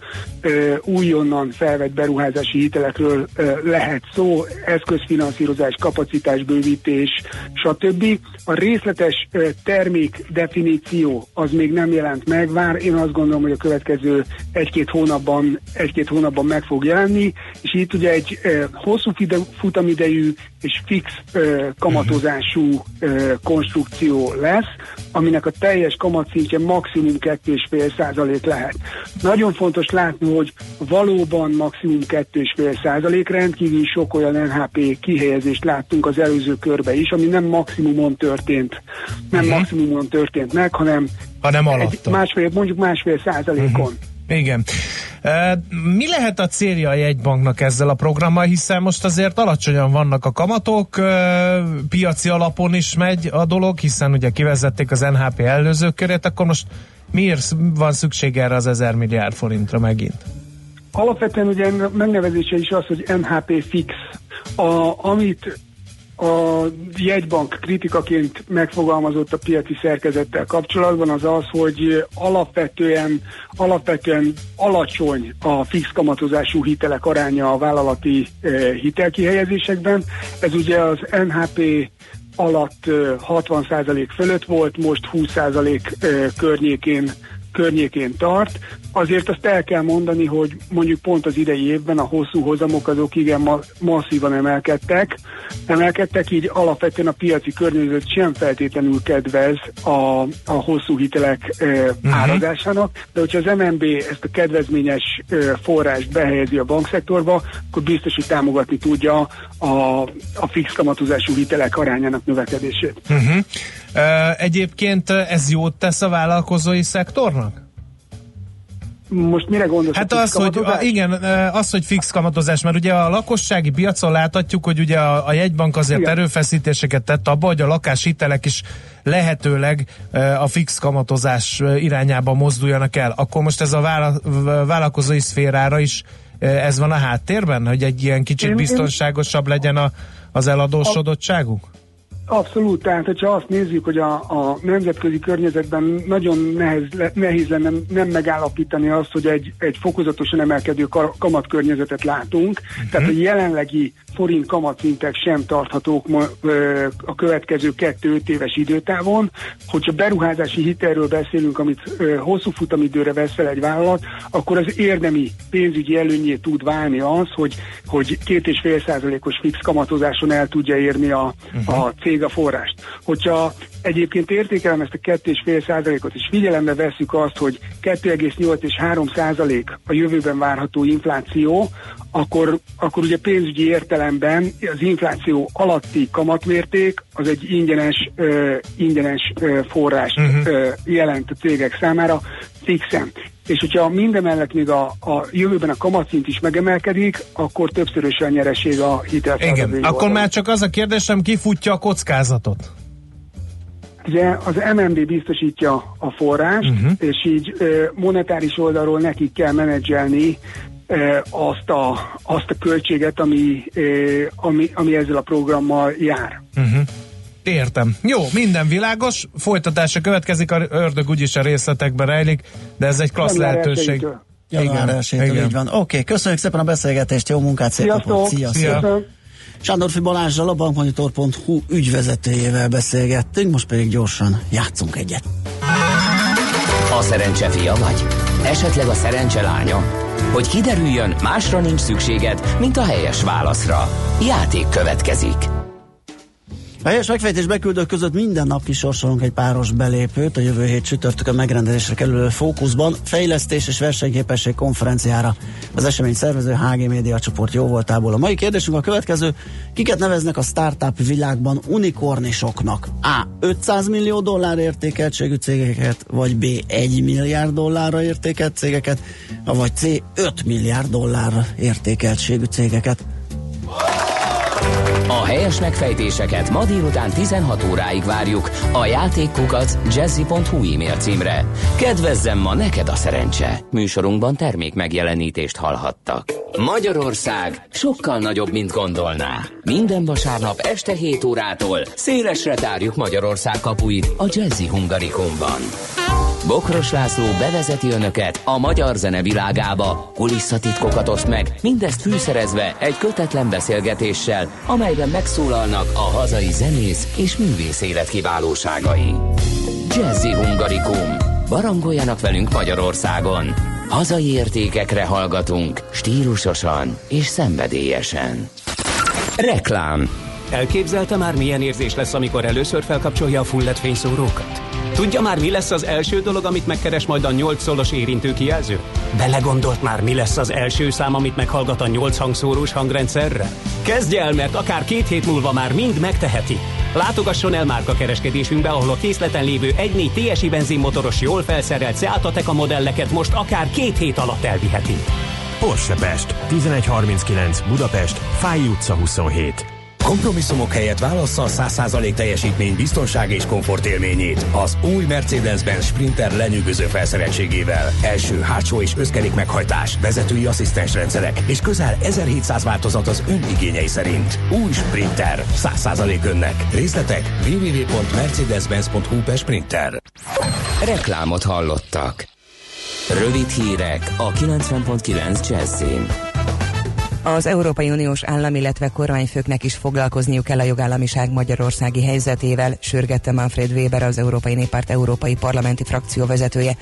újonnan felvett beruházási hitelekről lehet szó, eszközfinanszírozás, kapacitásbővítés, stb. A részletes termék definíció az még nem jelent meg, vár én azt gondolom, hogy a következő egy-két hónapban, egy-két hónapban meg fog jelenni, és itt ugye egy hosszú futamidejű és fix kamatozású konstrukció lesz, aminek a teljes kamatszintje maximum 2,5 százalék lehet. Nagyon fontos látni, hogy valóban maximum 2,5 százalék rendkívül sok olyan NHP kihelyezést láttunk az előző körbe is, ami nem maximumon történt, nem Mhm. maximumon történt meg, hanem hanem egy alatta. másfél, mondjuk másfél százalékon. Igen. Mi lehet a célja a jegybanknak ezzel a programmal, hiszen most azért alacsonyan vannak a kamatok, piaci alapon is megy a dolog, hiszen ugye kivezették az NHP előző körét, akkor most miért van szükség erre az 1000 milliárd forintra megint? Alapvetően ugye megnevezése is az, hogy MHP fix. A, amit a jegybank kritikaként megfogalmazott a piaci szerkezettel kapcsolatban az az, hogy alapvetően, alapvetően alacsony a fix kamatozású hitelek aránya a vállalati eh, hitelkihelyezésekben. Ez ugye az NHP alatt eh, 60% fölött volt, most 20% eh, környékén környékén tart. Azért azt el kell mondani, hogy mondjuk pont az idei évben a hosszú hozamok azok igen ma- masszívan emelkedtek. Emelkedtek, így alapvetően a piaci környezet sem feltétlenül kedvez a, a hosszú hitelek e, uh-huh. árazásának, de hogyha az MNB ezt a kedvezményes e, forrást behelyezi a bankszektorba, akkor biztos, hogy támogatni tudja a, a fix kamatozású hitelek arányának növekedését. Uh-huh. Egyébként ez jót tesz a vállalkozói szektornak? Most mire gondolsz? Hát az, hogy, a, igen, az, hogy fix kamatozás, mert ugye a lakossági piacon láthatjuk, hogy ugye a, a jegybank azért Igen. erőfeszítéseket tett abba, hogy a lakáshitelek is lehetőleg eh, a fix kamatozás irányába mozduljanak el. Akkor most ez a vála- vállalkozói szférára is ez van a háttérben, hogy egy ilyen kicsit biztonságosabb legyen a, az eladósodottságuk? Abszolút, tehát hogyha azt nézzük, hogy a, a nemzetközi környezetben nagyon nehéz, le- nehéz lenne nem megállapítani azt, hogy egy, egy fokozatosan emelkedő ka- kamatkörnyezetet látunk, uh-huh. tehát a jelenlegi forint kamatszintek sem tarthatók ma, ö, a következő kettő-öt éves időtávon. Hogyha beruházási hitelről beszélünk, amit ö, hosszú futamidőre vesz fel egy vállalat, akkor az érdemi pénzügyi előnyé tud válni az, hogy, hogy két és fél százalékos fix kamatozáson el tudja érni a, uh-huh. a cég a forrást. Hogyha egyébként értékelem ezt a 2,5 százalékot, és figyelembe veszük azt, hogy 2,8 és 3 százalék a jövőben várható infláció, akkor, akkor ugye pénzügyi értelemben az infláció alatti kamatmérték az egy ingyenes, ö, ingyenes ö, forrás uh-huh. ö, jelent a cégek számára fixen. És hogyha mindemellett még a, a jövőben a kamatszint is megemelkedik, akkor többszörös a nyereség a hitelfelvevői Igen, akkor már csak az a kérdésem, ki futja a kockázatot? Ugye az MNB biztosítja a forrást, uh-huh. és így monetáris oldalról nekik kell menedzselni azt, a, azt a költséget, ami, ami, ami ezzel a programmal jár. Uh-huh. Értem. Jó, minden világos, folytatása következik, a ördög úgyis a részletekben rejlik, de ez egy klassz lehetőség. 1-től. Január Igen, 1 igen. így van. Oké, okay, köszönjük szépen a beszélgetést, jó munkát, szép Sziasztok! napot, sziasztok! Szia. Sándorfi Balázsral a bankmonitor.hu ügyvezetőjével beszélgettünk, most pedig gyorsan játszunk egyet. A szerencse fia vagy? Esetleg a szerencse lánya? Hogy kiderüljön, másra nincs szükséged, mint a helyes válaszra. Játék következik. A helyes megfejtés beküldők között minden nap kisorsolunk egy páros belépőt a jövő hét csütörtökön megrendelésre kerülő fókuszban fejlesztés és versenyképesség konferenciára. Az esemény szervező HG Média csoport jó voltából. A mai kérdésünk a következő. Kiket neveznek a startup világban unikornisoknak? A. 500 millió dollár értékeltségű cégeket, vagy B. 1 milliárd dollárra értékelt cégeket, vagy C. 5 milliárd dollárra értékeltségű cégeket. A helyes megfejtéseket ma délután 16 óráig várjuk a játékkukac jazzy.hu e-mail címre. Kedvezzem ma neked a szerencse. Műsorunkban termék megjelenítést hallhattak. Magyarország sokkal nagyobb, mint gondolná. Minden vasárnap este 7 órától szélesre tárjuk Magyarország kapuit a Jazzy Hungarikumban. Bokros László bevezeti önöket a magyar zene világába, kulisszatitkokat oszt meg, mindezt fűszerezve egy kötetlen beszélgetéssel, amelyben megszólalnak a hazai zenész és művész élet kiválóságai. Jazzy Hungarikum. Barangoljanak velünk Magyarországon. Hazai értékekre hallgatunk, stílusosan és szenvedélyesen. Reklám Elképzelte már milyen érzés lesz, amikor először felkapcsolja a full LED fényszórókat? Tudja már, mi lesz az első dolog, amit megkeres majd a 8 szolos érintő kijelző? Belegondolt már, mi lesz az első szám, amit meghallgat a 8 hangszórós hangrendszerre? Kezdje el, mert akár két hét múlva már mind megteheti. Látogasson el márka kereskedésünkbe, ahol a készleten lévő 1.4 TSI benzinmotoros, jól felszerelt Seat Ateca modelleket most akár két hét alatt elviheti. Porsche Pest, 1139 Budapest, Fáj utca 27. Kompromisszumok helyett válassza a 100% teljesítmény, biztonság és komfort élményét az új Mercedes-Benz Sprinter lenyűgöző felszereltségével. Első, hátsó és összkerék meghajtás, vezetői asszisztens rendszerek és közel 1700 változat az ön igényei szerint. Új Sprinter. 100% önnek. Részletek www.mercedes-benz.hu per Sprinter. Reklámot hallottak. Rövid hírek a 90.9 Jazzin. Az Európai Uniós állam, illetve kormányfőknek is foglalkozniuk kell a jogállamiság magyarországi helyzetével, sürgette Manfred Weber, az Európai Néppárt Európai Parlamenti frakció vezetője.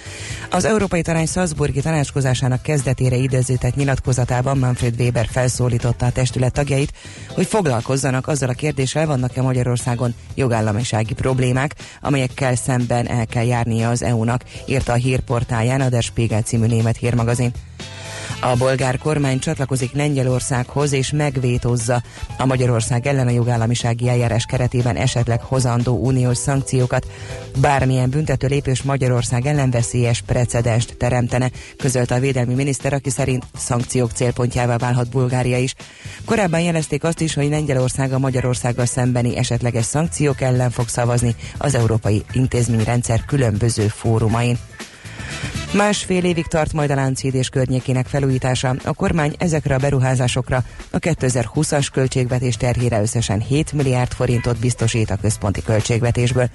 Az Európai Tanács Salzburgi tanácskozásának kezdetére idézőtett nyilatkozatában Manfred Weber felszólította a testület tagjait, hogy foglalkozzanak azzal a kérdéssel, vannak-e Magyarországon jogállamisági problémák, amelyekkel szemben el kell járnia az EU-nak, írta a hírportáján a Der Spiegel című német hírmagazin. A bolgár kormány csatlakozik Lengyelországhoz és megvétózza a Magyarország ellen a jogállamisági eljárás keretében esetleg hozandó uniós szankciókat. Bármilyen büntető lépés Magyarország ellen veszélyes precedenst teremtene, közölte a védelmi miniszter, aki szerint szankciók célpontjává válhat Bulgária is. Korábban jelezték azt is, hogy Lengyelország a Magyarországgal szembeni esetleges szankciók ellen fog szavazni az európai intézményrendszer különböző fórumain. Másfél évig tart majd a Lánchíd környékének felújítása. A kormány ezekre a beruházásokra a 2020-as költségvetés terhére összesen 7 milliárd forintot biztosít a központi költségvetésből.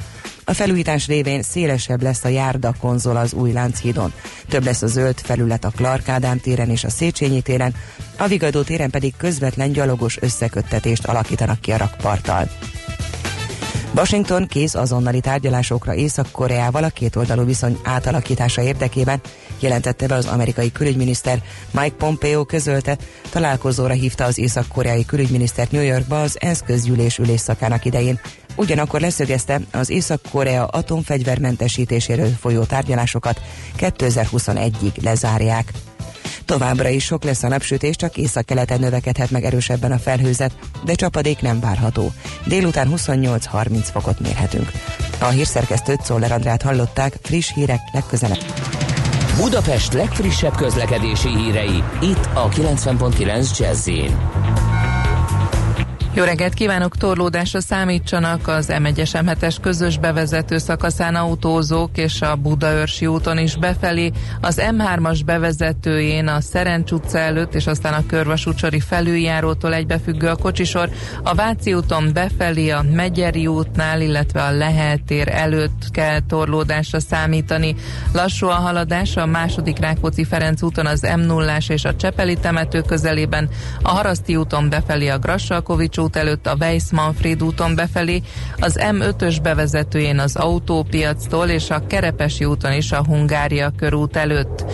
A felújítás révén szélesebb lesz a járda konzol az új Lánchídon. Több lesz a zöld felület a Clark Ádám téren és a Széchenyi téren, a Vigadó téren pedig közvetlen gyalogos összeköttetést alakítanak ki a rakparttal. Washington kész azonnali tárgyalásokra Észak-Koreával a kétoldalú viszony átalakítása érdekében, jelentette be az amerikai külügyminiszter Mike Pompeo közölte, találkozóra hívta az észak-koreai külügyminisztert New Yorkba az ENSZ közgyűlés ülésszakának idején. Ugyanakkor leszögezte, az Észak-Korea atomfegyvermentesítéséről folyó tárgyalásokat 2021-ig lezárják. Továbbra is sok lesz a napsütés, csak északkeleten növekedhet meg erősebben a felhőzet, de csapadék nem várható. Délután 28-30 fokot mérhetünk. A hírszerkesztőt Szoller Andrát hallották, friss hírek legközelebb. Budapest legfrissebb közlekedési hírei, itt a 90.9 jazz jó reggelt kívánok! Torlódásra számítsanak az M1-es M7-es közös bevezető szakaszán autózók és a Budaörsi úton is befelé, az M3-as bevezetőjén a Szerencs utca előtt és aztán a Körvasúcsori felüljárótól egybefüggő a kocsisor, a Váci úton befelé a Megyeri útnál, illetve a Lehel tér előtt kell torlódásra számítani. Lassú a haladás a második Rákóczi Ferenc úton az m 0 és a Csepeli temető közelében, a Haraszti úton befelé a Grassalkovics út előtt a Weiss Manfred úton befelé, az M5-ös bevezetőjén az autópiactól és a Kerepesi úton is a Hungária körút előtt.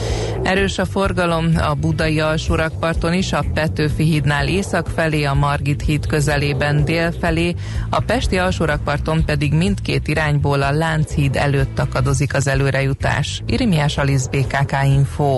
Erős a forgalom a Budai alsórakparton is, a Petőfi hídnál észak felé, a Margit híd közelében dél felé, a Pesti alsórakparton pedig mindkét irányból a Lánchíd előtt akadozik az előrejutás. Irimiás Alisz BKK Info.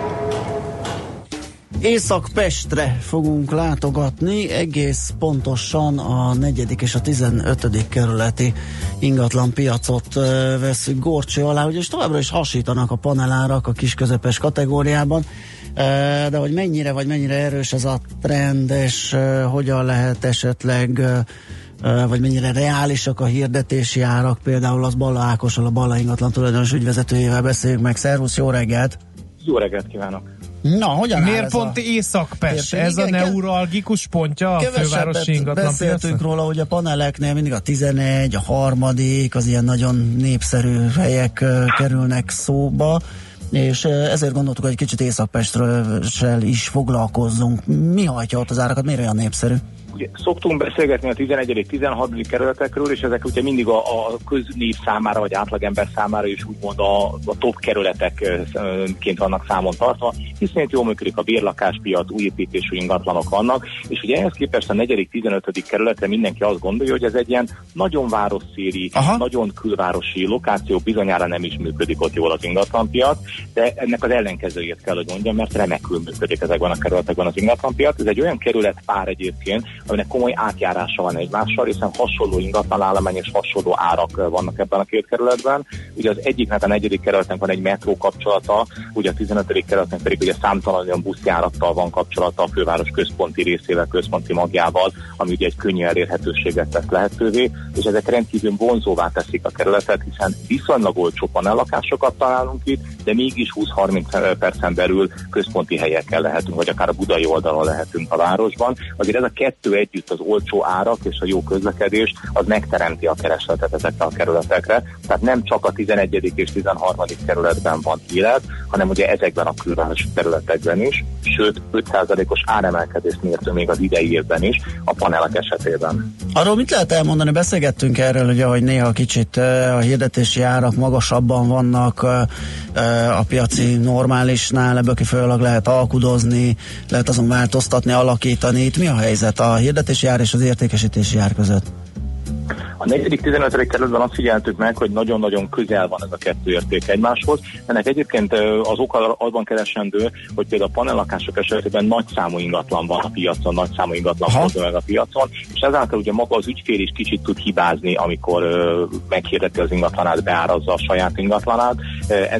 Észak-Pestre fogunk látogatni, egész pontosan a negyedik és a 15. kerületi ingatlan piacot veszük górcső alá, ugyanis továbbra is hasítanak a panelárak a kis-közepes kategóriában, de hogy mennyire vagy mennyire erős ez a trend, és hogyan lehet esetleg vagy mennyire reálisak a hirdetési árak, például az Balla Ákossal, a Balla ingatlan tulajdonos ügyvezetőjével beszéljünk meg. Szervusz, jó reggelt! Jó reggelt kívánok! Na, hogyan Miért pont a... Észak-Pest? Ez a igen, ke- neuralgikus pontja a fővárosi ingatlan beszéltünk piacnak? róla, hogy a paneleknél mindig a 11, a harmadik, az ilyen nagyon népszerű helyek kerülnek szóba, és ezért gondoltuk, hogy egy kicsit Észak-Pestről is foglalkozzunk. Mi hajtja ott az árakat, miért olyan népszerű? Ugye, szoktunk beszélgetni a 11. 16. kerületekről, és ezek ugye mindig a, a köznév számára, vagy átlagember számára is úgymond a, a top kerületekként vannak számon tartva, hiszen itt jól működik a bérlakáspiac, új építésű ingatlanok vannak, és ugye ehhez képest a 4. 15. kerületre mindenki azt gondolja, hogy ez egy ilyen nagyon városszéli, nagyon külvárosi lokáció, bizonyára nem is működik ott jól az ingatlanpiac, de ennek az ellenkezőjét kell, hogy mondjam, mert remekül működik ezekben a kerületekben az ingatlanpiac. Ez egy olyan kerület pár egyébként, aminek komoly átjárása van egymással, hiszen hasonló ingatlanállomány és hasonló árak vannak ebben a két kerületben. Ugye az egyiknek a negyedik kerületnek van egy metró kapcsolata, ugye a 15. kerületnek pedig ugye számtalan olyan buszjárattal van kapcsolata a főváros központi részével, központi magjával, ami ugye egy könnyű elérhetőséget tesz lehetővé, és ezek rendkívül vonzóvá teszik a kerületet, hiszen viszonylag olcsó panellakásokat találunk itt, de mégis 20-30 percen belül központi helyekkel lehetünk, vagy akár a budai oldalon lehetünk a városban. Azért ez a kettő együtt az olcsó árak és a jó közlekedés, az megteremti a keresletet ezekre a kerületekre. Tehát nem csak a 11. és 13. kerületben van élet, hanem ugye ezekben a külvárosi területekben is, sőt 5%-os áremelkedést mértő még az idei évben is a panelek esetében. Arról mit lehet elmondani? Beszélgettünk erről, ugye, hogy néha kicsit a hirdetési árak magasabban vannak a piaci normálisnál, ebből kifolyólag lehet alkudozni, lehet azon változtatni, alakítani. Itt mi a helyzet a hirdetési ár és az értékesítési ár között? A negyedik 15. kerületben azt figyeltük meg, hogy nagyon-nagyon közel van ez a kettő érték egymáshoz. Ennek egyébként az oka abban keresendő, hogy például a panellakások esetében nagy számú ingatlan van a piacon, nagy számú ingatlan fordul meg a piacon, és ezáltal ugye maga az ügyfél is kicsit tud hibázni, amikor meghirdeti az ingatlanát, beárazza a saját ingatlanát.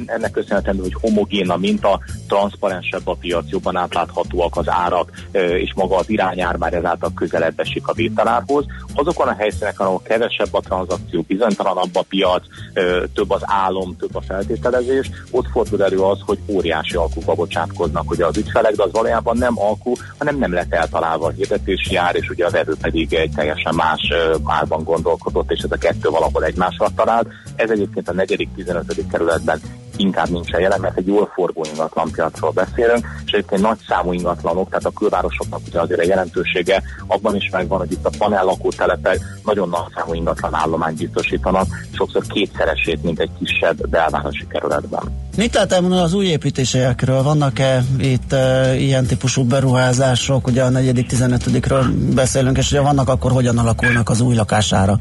Ennek köszönhetően, hogy homogén a minta, transzparensebb a piac, jobban átláthatóak az árak, és maga az irányár már ezáltal közelebb esik a vételárhoz. Azokon a helyszíneken, ahol kevesebb a tranzakció, bizonytalanabb a piac, több az álom, több a feltételezés, ott fordul elő az, hogy óriási alkuba bocsátkoznak ugye az ügyfelek, de az valójában nem alkú, hanem nem lett eltalálva a hirdetési ár, és ugye a vevő pedig egy teljesen más árban gondolkodott, és ez a kettő valahol egymásra talált. Ez egyébként a negyedik 15. kerületben inkább nincsen jelen, mert egy jól forgó ingatlanpiacról beszélünk, és egyébként nagy számú ingatlanok, tehát a külvárosoknak ugye azért a jelentősége abban is megvan, hogy itt a panel lakótelepek nagyon nagy számú ingatlan állományt biztosítanak, sokszor kétszeresét, mint egy kisebb belvárosi kerületben. Mit lehet elmondani az új építésekről? Vannak-e itt e, ilyen típusú beruházások? Ugye a negyedik 15-ről beszélünk, és ugye vannak, akkor hogyan alakulnak az új lakására?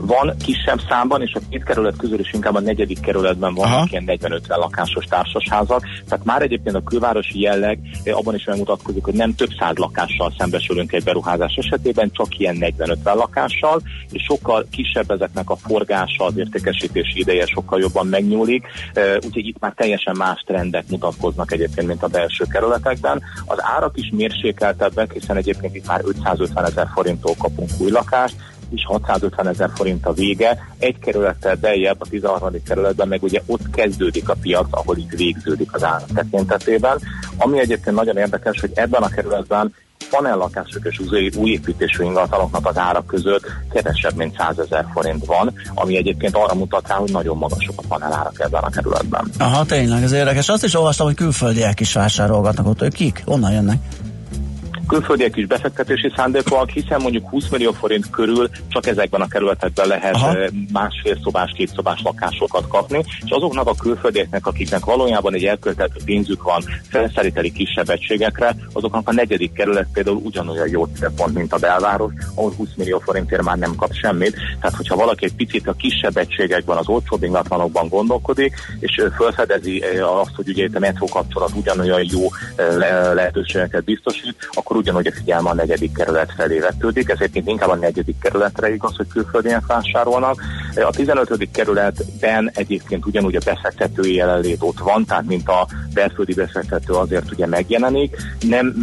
Van kisebb számban, és a két kerület közül is inkább a negyedik kerületben vannak Aha. ilyen 40-50 lakásos társasházak. Tehát már egyébként a külvárosi jelleg eh, abban is megmutatkozik, hogy nem több száz lakással szembesülünk egy beruházás esetében, csak ilyen 40-50 lakással, és sokkal kisebb ezeknek a forgása, az értékesítési ideje sokkal jobban megnyúlik. Eh, Úgyhogy itt már teljesen más trendek mutatkoznak egyébként, mint a belső kerületekben. Az árak is mérsékeltebbek, hiszen egyébként itt már 550 ezer forinttól kapunk új lakást, és 650 ezer forint a vége. Egy kerülettel beljebb a 13. kerületben meg ugye ott kezdődik a piac, ahol itt végződik az árak tekintetében. Ami egyébként nagyon érdekes, hogy ebben a kerületben panellakások és új, új építésű ingatlanoknak az ára között kevesebb, mint 100 ezer forint van, ami egyébként arra mutat rá, hogy nagyon magasok a panelárak ebben a kerületben. Aha, tényleg, ez érdekes. Azt is olvastam, hogy külföldiek is vásárolgatnak ott. Ők kik? Onnan jönnek? Külföldiek is befektetési szándékúak, hiszen mondjuk 20 millió forint körül csak ezekben a kerületekben lehet Aha. másfél szobás, két szobás lakásokat kapni, és azoknak a külföldieknek, akiknek valójában egy elköltett pénzük van felszeríteli kisebb egységekre, azoknak a negyedik kerület például ugyanolyan jó célpont, mint a belváros, ahol 20 millió forintért már nem kap semmit. Tehát, hogyha valaki egy picit a kisebb egységekben, az olcsóbb ingatlanokban gondolkodik, és felfedezi azt, hogy ugye itt a metró kapcsolat ugyanolyan jó eh, le- lehetőségeket biztosít, akkor ugyanúgy a figyelme a negyedik kerület felé vetődik, ezért inkább a negyedik kerületre igaz, hogy külföldiek vásárolnak. A 15. kerületben egyébként ugyanúgy a befektetői jelenlét ott van, tehát mint a belföldi befektető azért ugye megjelenik. Nem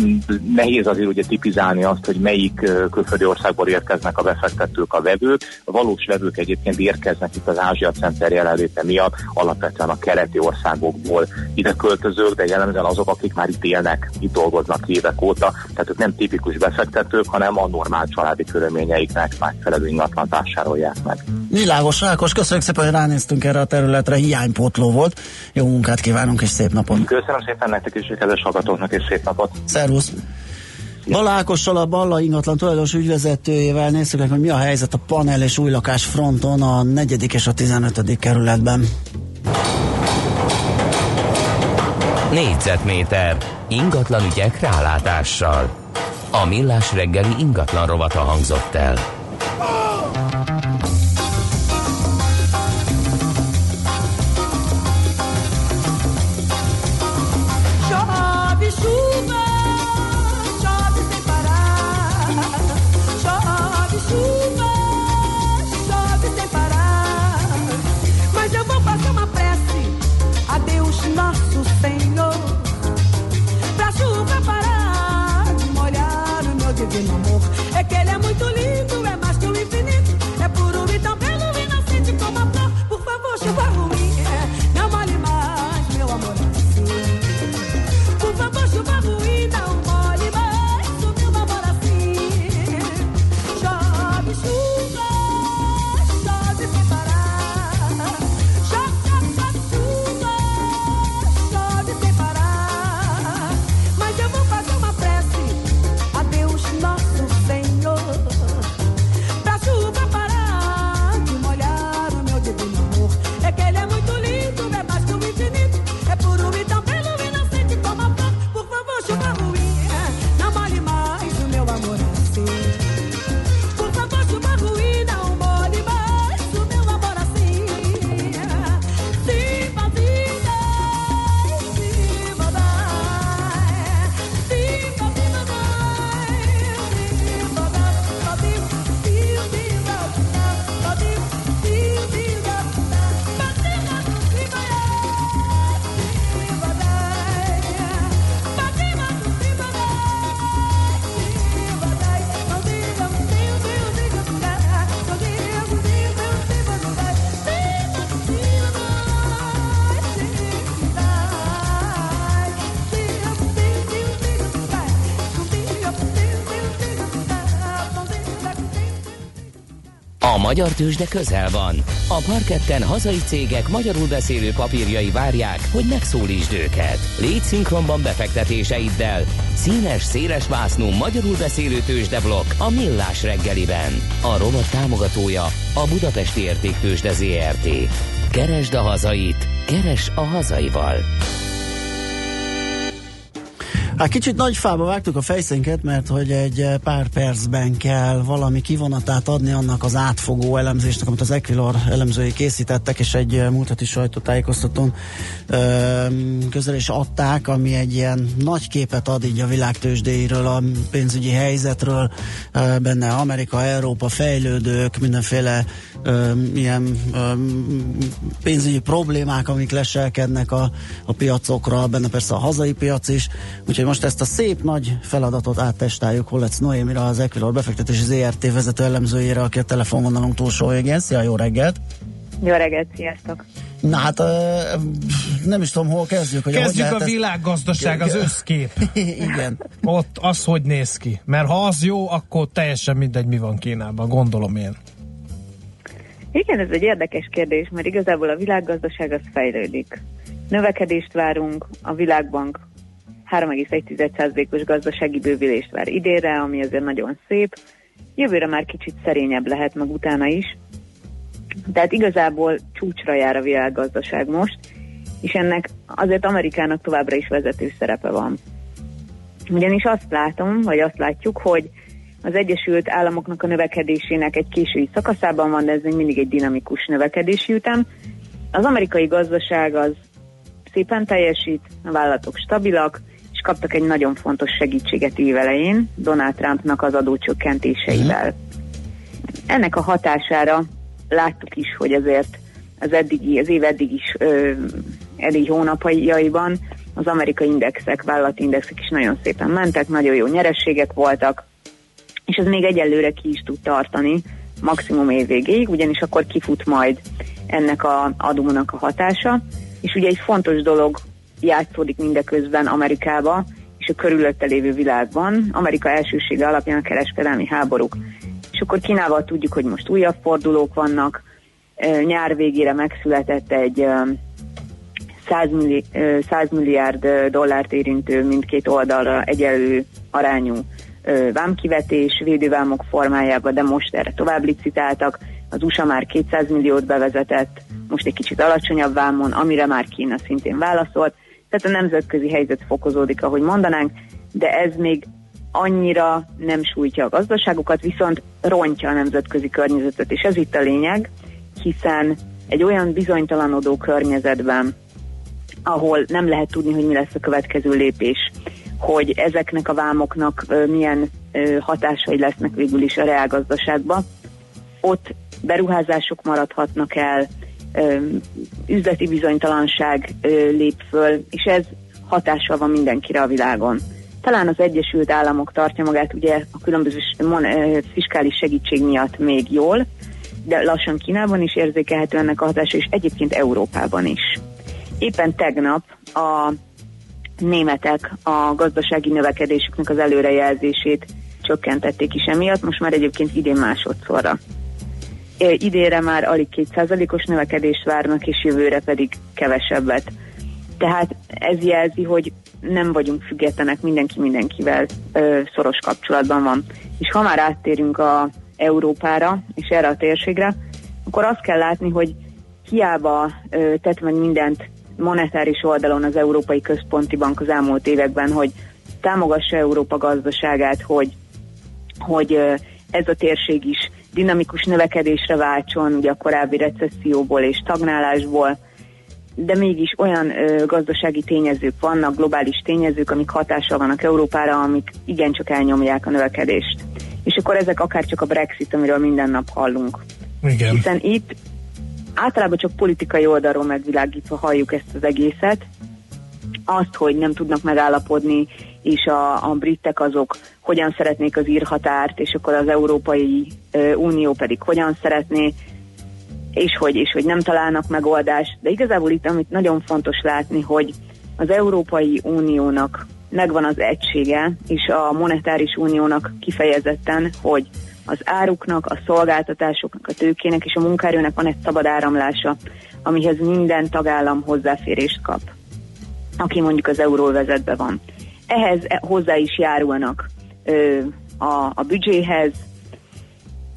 nehéz azért ugye tipizálni azt, hogy melyik külföldi országból érkeznek a befektetők, a vevők. A valós vevők egyébként érkeznek itt az Ázsia Center jelenléte miatt, alapvetően a keleti országokból ide költözők, de jellemzően azok, akik már itt élnek, itt dolgoznak évek óta, tehát ők nem tipikus befektetők, hanem a normál családi körülményeiknek megfelelő ingatlan vásárolják meg. Világos, Rákos, köszönjük szépen, hogy ránéztünk erre a területre, hiánypótló volt. Jó munkát kívánunk, és szép napot. Köszönöm szépen nektek is, kedves hallgatóknak, és szép napot! Szervusz! Balákossal a Balla ingatlan tulajdonos ügyvezetőjével nézzük meg, hogy mi a helyzet a panel és új lakás fronton a 4. és a 15. kerületben. Négyzetméter ingatlan ügyek rálátással. A millás reggeli ingatlan rovata hangzott el. Magyar tőzsde közel van. A parketten hazai cégek magyarul beszélő papírjai várják, hogy megszólítsd őket. Légy szinkronban befektetéseiddel. Színes, széles vásznú magyarul beszélő tőzsdeblokk a Millás reggeliben. A rovat támogatója a Budapesti Értéktőzsde ZRT. Keresd a hazait, keres a hazaival. Hát kicsit nagy fába vágtuk a fejszénket, mert hogy egy eh, pár percben kell valami kivonatát adni annak az átfogó elemzésnek, amit az Equilor elemzői készítettek, és egy eh, múlt heti sajtótájékoztatón ö, közel is adták, ami egy ilyen nagy képet ad így a világtősdéiről, a pénzügyi helyzetről, benne Amerika, Európa, fejlődők, mindenféle ilyen pénzügyi problémák, amik leselkednek a, a piacokra, benne persze a hazai piac is, úgyhogy most ezt a szép nagy feladatot áttestáljuk Hollec Noémira, az Equilor befektetési ZRT vezető elemzőjére, aki a telefonvonalunk túlsó végén. Szia, jó reggelt! Jó reggelt, sziasztok! Na hát nem is tudom, hol kezdjük. Hogy Kezdjük a világgazdaság, az összkép. [laughs] Igen. Ott az, hogy néz ki. Mert ha az jó, akkor teljesen mindegy, mi van Kínában, gondolom én. Igen, ez egy érdekes kérdés, mert igazából a világgazdaság az fejlődik. Növekedést várunk, a Világbank 3,1%-os gazdasági bővülést vár idénre, ami azért nagyon szép. Jövőre már kicsit szerényebb lehet, meg utána is. Tehát igazából csúcsra jár a világgazdaság most, és ennek azért Amerikának továbbra is vezető szerepe van. Ugyanis azt látom, vagy azt látjuk, hogy az Egyesült Államoknak a növekedésének egy késői szakaszában van, de ez még mindig egy dinamikus növekedési ütem. Az amerikai gazdaság az szépen teljesít, a vállalatok stabilak, és kaptak egy nagyon fontos segítséget évelején Donald Trumpnak az adócsökkentéseivel. Ennek a hatására láttuk is, hogy azért az eddigi, az év eddig is ö, eddig hónapjaiban az amerikai indexek, vállalati indexek is nagyon szépen mentek, nagyon jó nyerességek voltak, és ez még egyelőre ki is tud tartani maximum év végéig, ugyanis akkor kifut majd ennek a adónak a hatása, és ugye egy fontos dolog játszódik mindeközben Amerikába és a körülötte lévő világban. Amerika elsősége alapján a kereskedelmi háborúk. És akkor Kínával tudjuk, hogy most újabb fordulók vannak, nyár végére megszületett egy ö, 100, milli, ö, 100 milliárd dollárt érintő mindkét oldalra egyenlő arányú vámkivetés védővámok formájában, de most erre tovább licitáltak. Az USA már 200 milliót bevezetett, most egy kicsit alacsonyabb vámon, amire már Kína szintén válaszolt. Tehát a nemzetközi helyzet fokozódik, ahogy mondanánk, de ez még annyira nem sújtja a gazdaságokat, viszont rontja a nemzetközi környezetet, és ez itt a lényeg, hiszen egy olyan bizonytalanodó környezetben, ahol nem lehet tudni, hogy mi lesz a következő lépés, hogy ezeknek a vámoknak milyen hatásai lesznek végül is a reálgazdaságba, ott beruházások maradhatnak el, üzleti bizonytalanság lép föl, és ez hatással van mindenkire a világon. Talán az Egyesült Államok tartja magát ugye a különböző fiskális segítség miatt még jól, de lassan Kínában is érzékelhető ennek a hatása, és egyébként Európában is. Éppen tegnap a németek a gazdasági növekedésüknek az előrejelzését csökkentették is emiatt, most már egyébként idén másodszorra. Ö, Idénre már alig 2%-os növekedést várnak, és jövőre pedig kevesebbet. Tehát ez jelzi, hogy nem vagyunk függetlenek, mindenki mindenkivel ö, szoros kapcsolatban van. És ha már áttérünk a Európára és erre a térségre, akkor azt kell látni, hogy hiába ö, tett meg mindent monetáris oldalon az Európai Központi Bank az elmúlt években, hogy támogassa Európa gazdaságát, hogy, hogy ö, ez a térség is dinamikus növekedésre váltson, ugye a korábbi recesszióból és stagnálásból, de mégis olyan ö, gazdasági tényezők vannak, globális tényezők, amik hatással vannak Európára, amik igencsak elnyomják a növekedést. És akkor ezek akár csak a Brexit, amiről minden nap hallunk. Igen. Hiszen itt általában csak politikai oldalról megvilágítva halljuk ezt az egészet, azt, hogy nem tudnak megállapodni, és a, a britek azok hogyan szeretnék az írhatárt, és akkor az Európai Unió pedig hogyan szeretné, és hogy, és hogy nem találnak megoldást. De igazából itt, amit nagyon fontos látni, hogy az Európai Uniónak megvan az egysége, és a monetáris uniónak kifejezetten, hogy az áruknak, a szolgáltatásoknak, a tőkének és a munkaerőnek van egy szabad áramlása, amihez minden tagállam hozzáférést kap, aki mondjuk az euróvezetben van. Ehhez hozzá is járulnak ö, a, a büdzséhez,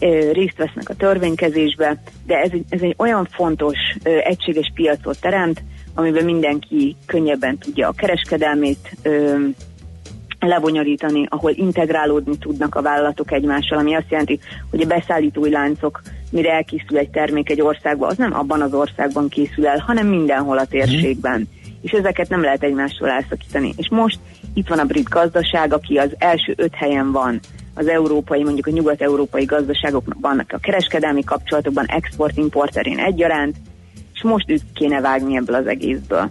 ö, részt vesznek a törvénykezésbe, de ez, egy- ez egy olyan fontos ö, egységes piacot teremt, amiben mindenki könnyebben tudja a kereskedelmét ö, lebonyolítani, ahol integrálódni tudnak a vállalatok egymással, ami azt jelenti, hogy a beszállítói láncok, mire elkészül egy termék egy országba, az nem abban az országban készül el, hanem mindenhol a térségben. És ezeket nem lehet egymástól elszakítani. És most itt van a brit gazdaság, aki az első öt helyen van az európai, mondjuk a nyugat-európai gazdaságoknak vannak a kereskedelmi kapcsolatokban, export-import terén egyaránt, és most ők kéne vágni ebből az egészből.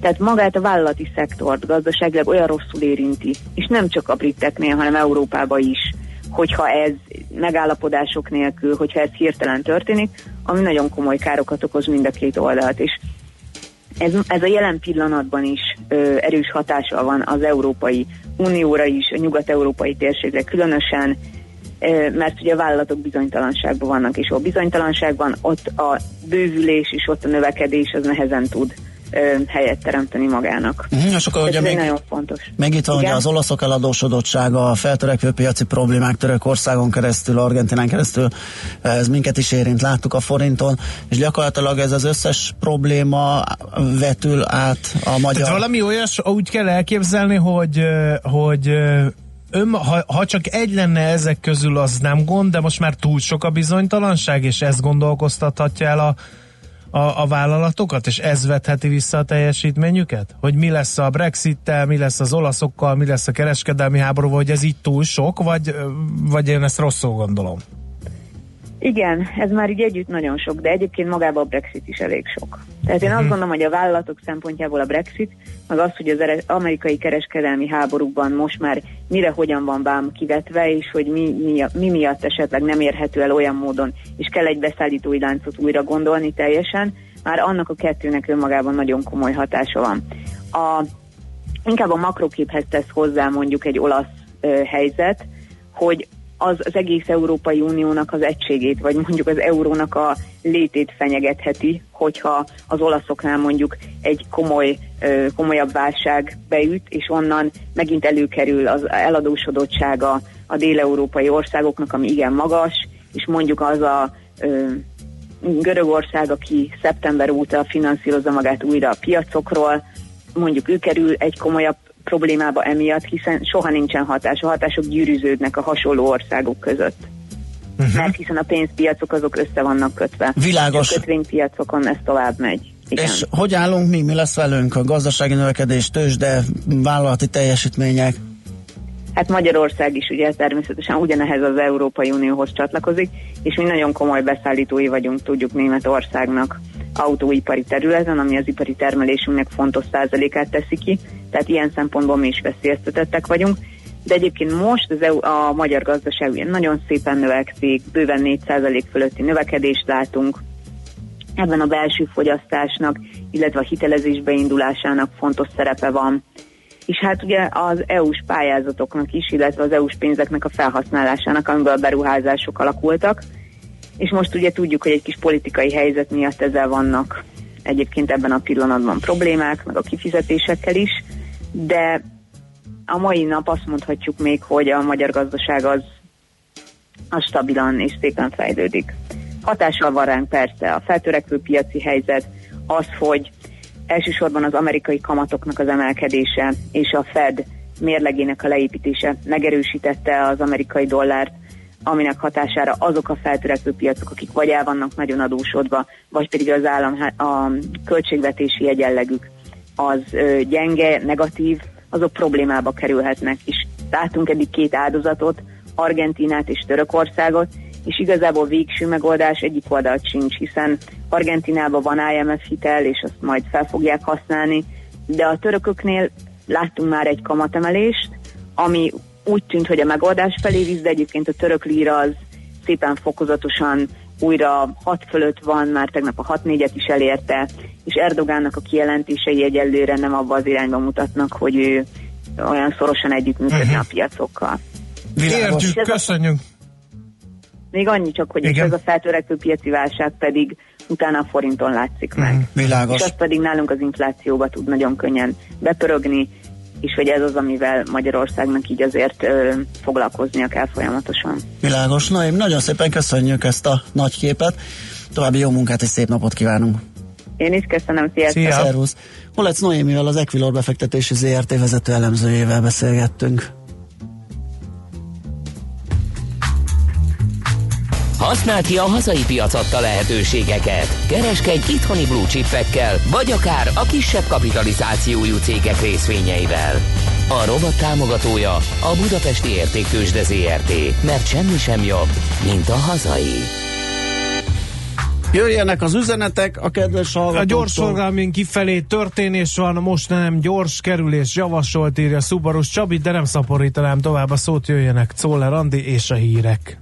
Tehát magát a vállalati szektort gazdaságilag olyan rosszul érinti, és nem csak a briteknél, hanem Európában is, hogyha ez megállapodások nélkül, hogyha ez hirtelen történik, ami nagyon komoly károkat okoz mind a két oldalt. És ez, ez a jelen pillanatban is ö, erős hatása van az Európai Unióra is, a nyugat-európai térségre különösen, ö, mert ugye a vállalatok bizonytalanságban vannak, és a bizonytalanságban ott a bővülés és ott a növekedés az nehezen tud helyet teremteni magának. Mhm, és akkor Ez ugye még- nagyon fontos. Meg itt van ugye az olaszok eladósodottsága, a feltörekvő piaci problémák Törökországon keresztül, Argentinán keresztül, ez minket is érint, láttuk a forinton, és gyakorlatilag ez az összes probléma vetül át a magyar... Tehát valami olyas, úgy kell elképzelni, hogy, hogy ön, ha, ha csak egy lenne ezek közül, az nem gond, de most már túl sok a bizonytalanság, és ez gondolkoztathatja el a, a, a vállalatokat, és ez vetheti vissza a teljesítményüket? Hogy mi lesz a Brexit-tel, mi lesz az olaszokkal, mi lesz a kereskedelmi háborúval, hogy ez így túl sok, vagy, vagy én ezt rosszul gondolom? Igen, ez már így együtt nagyon sok, de egyébként magában a Brexit is elég sok. Tehát én azt gondolom, hogy a vállalatok szempontjából a Brexit, meg az, hogy az amerikai kereskedelmi háborúkban most már mire hogyan van vám kivetve, és hogy mi, mi, mi miatt esetleg nem érhető el olyan módon, és kell egy beszállítói láncot újra gondolni teljesen, már annak a kettőnek önmagában nagyon komoly hatása van. A, inkább a makroképhez tesz hozzá mondjuk egy olasz ö, helyzet, hogy az, az egész Európai Uniónak az egységét, vagy mondjuk az eurónak a létét fenyegetheti, hogyha az olaszoknál mondjuk egy komoly, komolyabb válság beüt, és onnan megint előkerül az eladósodottsága a déleurópai országoknak, ami igen magas, és mondjuk az a Görögország, aki szeptember óta finanszírozza magát újra a piacokról, mondjuk ő kerül egy komolyabb problémába emiatt, hiszen soha nincsen hatás. A hatások gyűrűződnek a hasonló országok között. Uh-huh. Mert hiszen a pénzpiacok azok össze vannak kötve. Világos. A kötvénypiacokon ez tovább megy. Igen. És hogy állunk mi, mi lesz velünk a gazdasági növekedés, tőzsde, vállalati teljesítmények? Hát Magyarország is ugye természetesen ugyanehez az Európai Unióhoz csatlakozik, és mi nagyon komoly beszállítói vagyunk, tudjuk Németországnak autóipari területen, ami az ipari termelésünknek fontos százalékát teszi ki, tehát ilyen szempontból mi is veszélyeztetettek vagyunk. De egyébként most az EU, a magyar gazdaság ugye nagyon szépen növekszik, bőven 4% fölötti növekedést látunk, ebben a belső fogyasztásnak, illetve a hitelezés beindulásának fontos szerepe van. És hát ugye az EU-s pályázatoknak is, illetve az EU-s pénzeknek a felhasználásának, amiből a beruházások alakultak. És most ugye tudjuk, hogy egy kis politikai helyzet miatt ezzel vannak egyébként ebben a pillanatban problémák, meg a kifizetésekkel is, de a mai nap azt mondhatjuk még, hogy a magyar gazdaság az, az stabilan és szépen fejlődik. Hatással van ránk persze a feltörekvő piaci helyzet, az, hogy elsősorban az amerikai kamatoknak az emelkedése és a Fed mérlegének a leépítése megerősítette az amerikai dollárt, aminek hatására azok a feltörekvő piacok, akik vagy el vannak nagyon adósodva, vagy pedig az állam a költségvetési egyenlegük az gyenge, negatív, azok problémába kerülhetnek. És látunk eddig két áldozatot, Argentinát és Törökországot, és igazából végső megoldás egyik oldalt sincs, hiszen Argentinában van IMF hitel, és azt majd fel fogják használni, de a törököknél láttunk már egy kamatemelést, ami úgy tűnt, hogy a megoldás felé visz, de egyébként a török líra az szépen fokozatosan újra 6 fölött van, már tegnap a 6-4-et is elérte, és Erdogánnak a kijelentései egyelőre nem abba az irányba mutatnak, hogy ő olyan szorosan együttműködne Mhm. uh-huh. a piacokkal. Értjük, És ez a- köszönjük. Még annyi csak, hogy Igen. ez a feltörekvő piaci válság pedig utána a forinton látszik meg. Mhm. Világos. És az pedig nálunk az inflációba tud nagyon könnyen bepörögni, és hogy ez az, amivel Magyarországnak így azért ö, foglalkoznia kell folyamatosan. Világos. Na, én nagyon szépen köszönjük ezt a nagy képet. További jó munkát és szép napot kívánunk. Én is köszönöm, sziasztok! Szervusz. Holec Noémivel, az Equilor befektetési ZRT vezető elemzőjével beszélgettünk. Használd ki a hazai piac adta lehetőségeket. Kereskedj itthoni blue chipekkel, vagy akár a kisebb kapitalizációjú cégek részvényeivel. A rovat támogatója a Budapesti Értéktősde ZRT, mert semmi sem jobb, mint a hazai. Jöjjenek az üzenetek, a kedves A hallgatóktól. gyorsforgalmén kifelé történés van, most nem gyors kerülés javasolt, írja Szubarus Csabi, de nem szaporítanám tovább a szót, jöjjenek Czoller Andi és a hírek.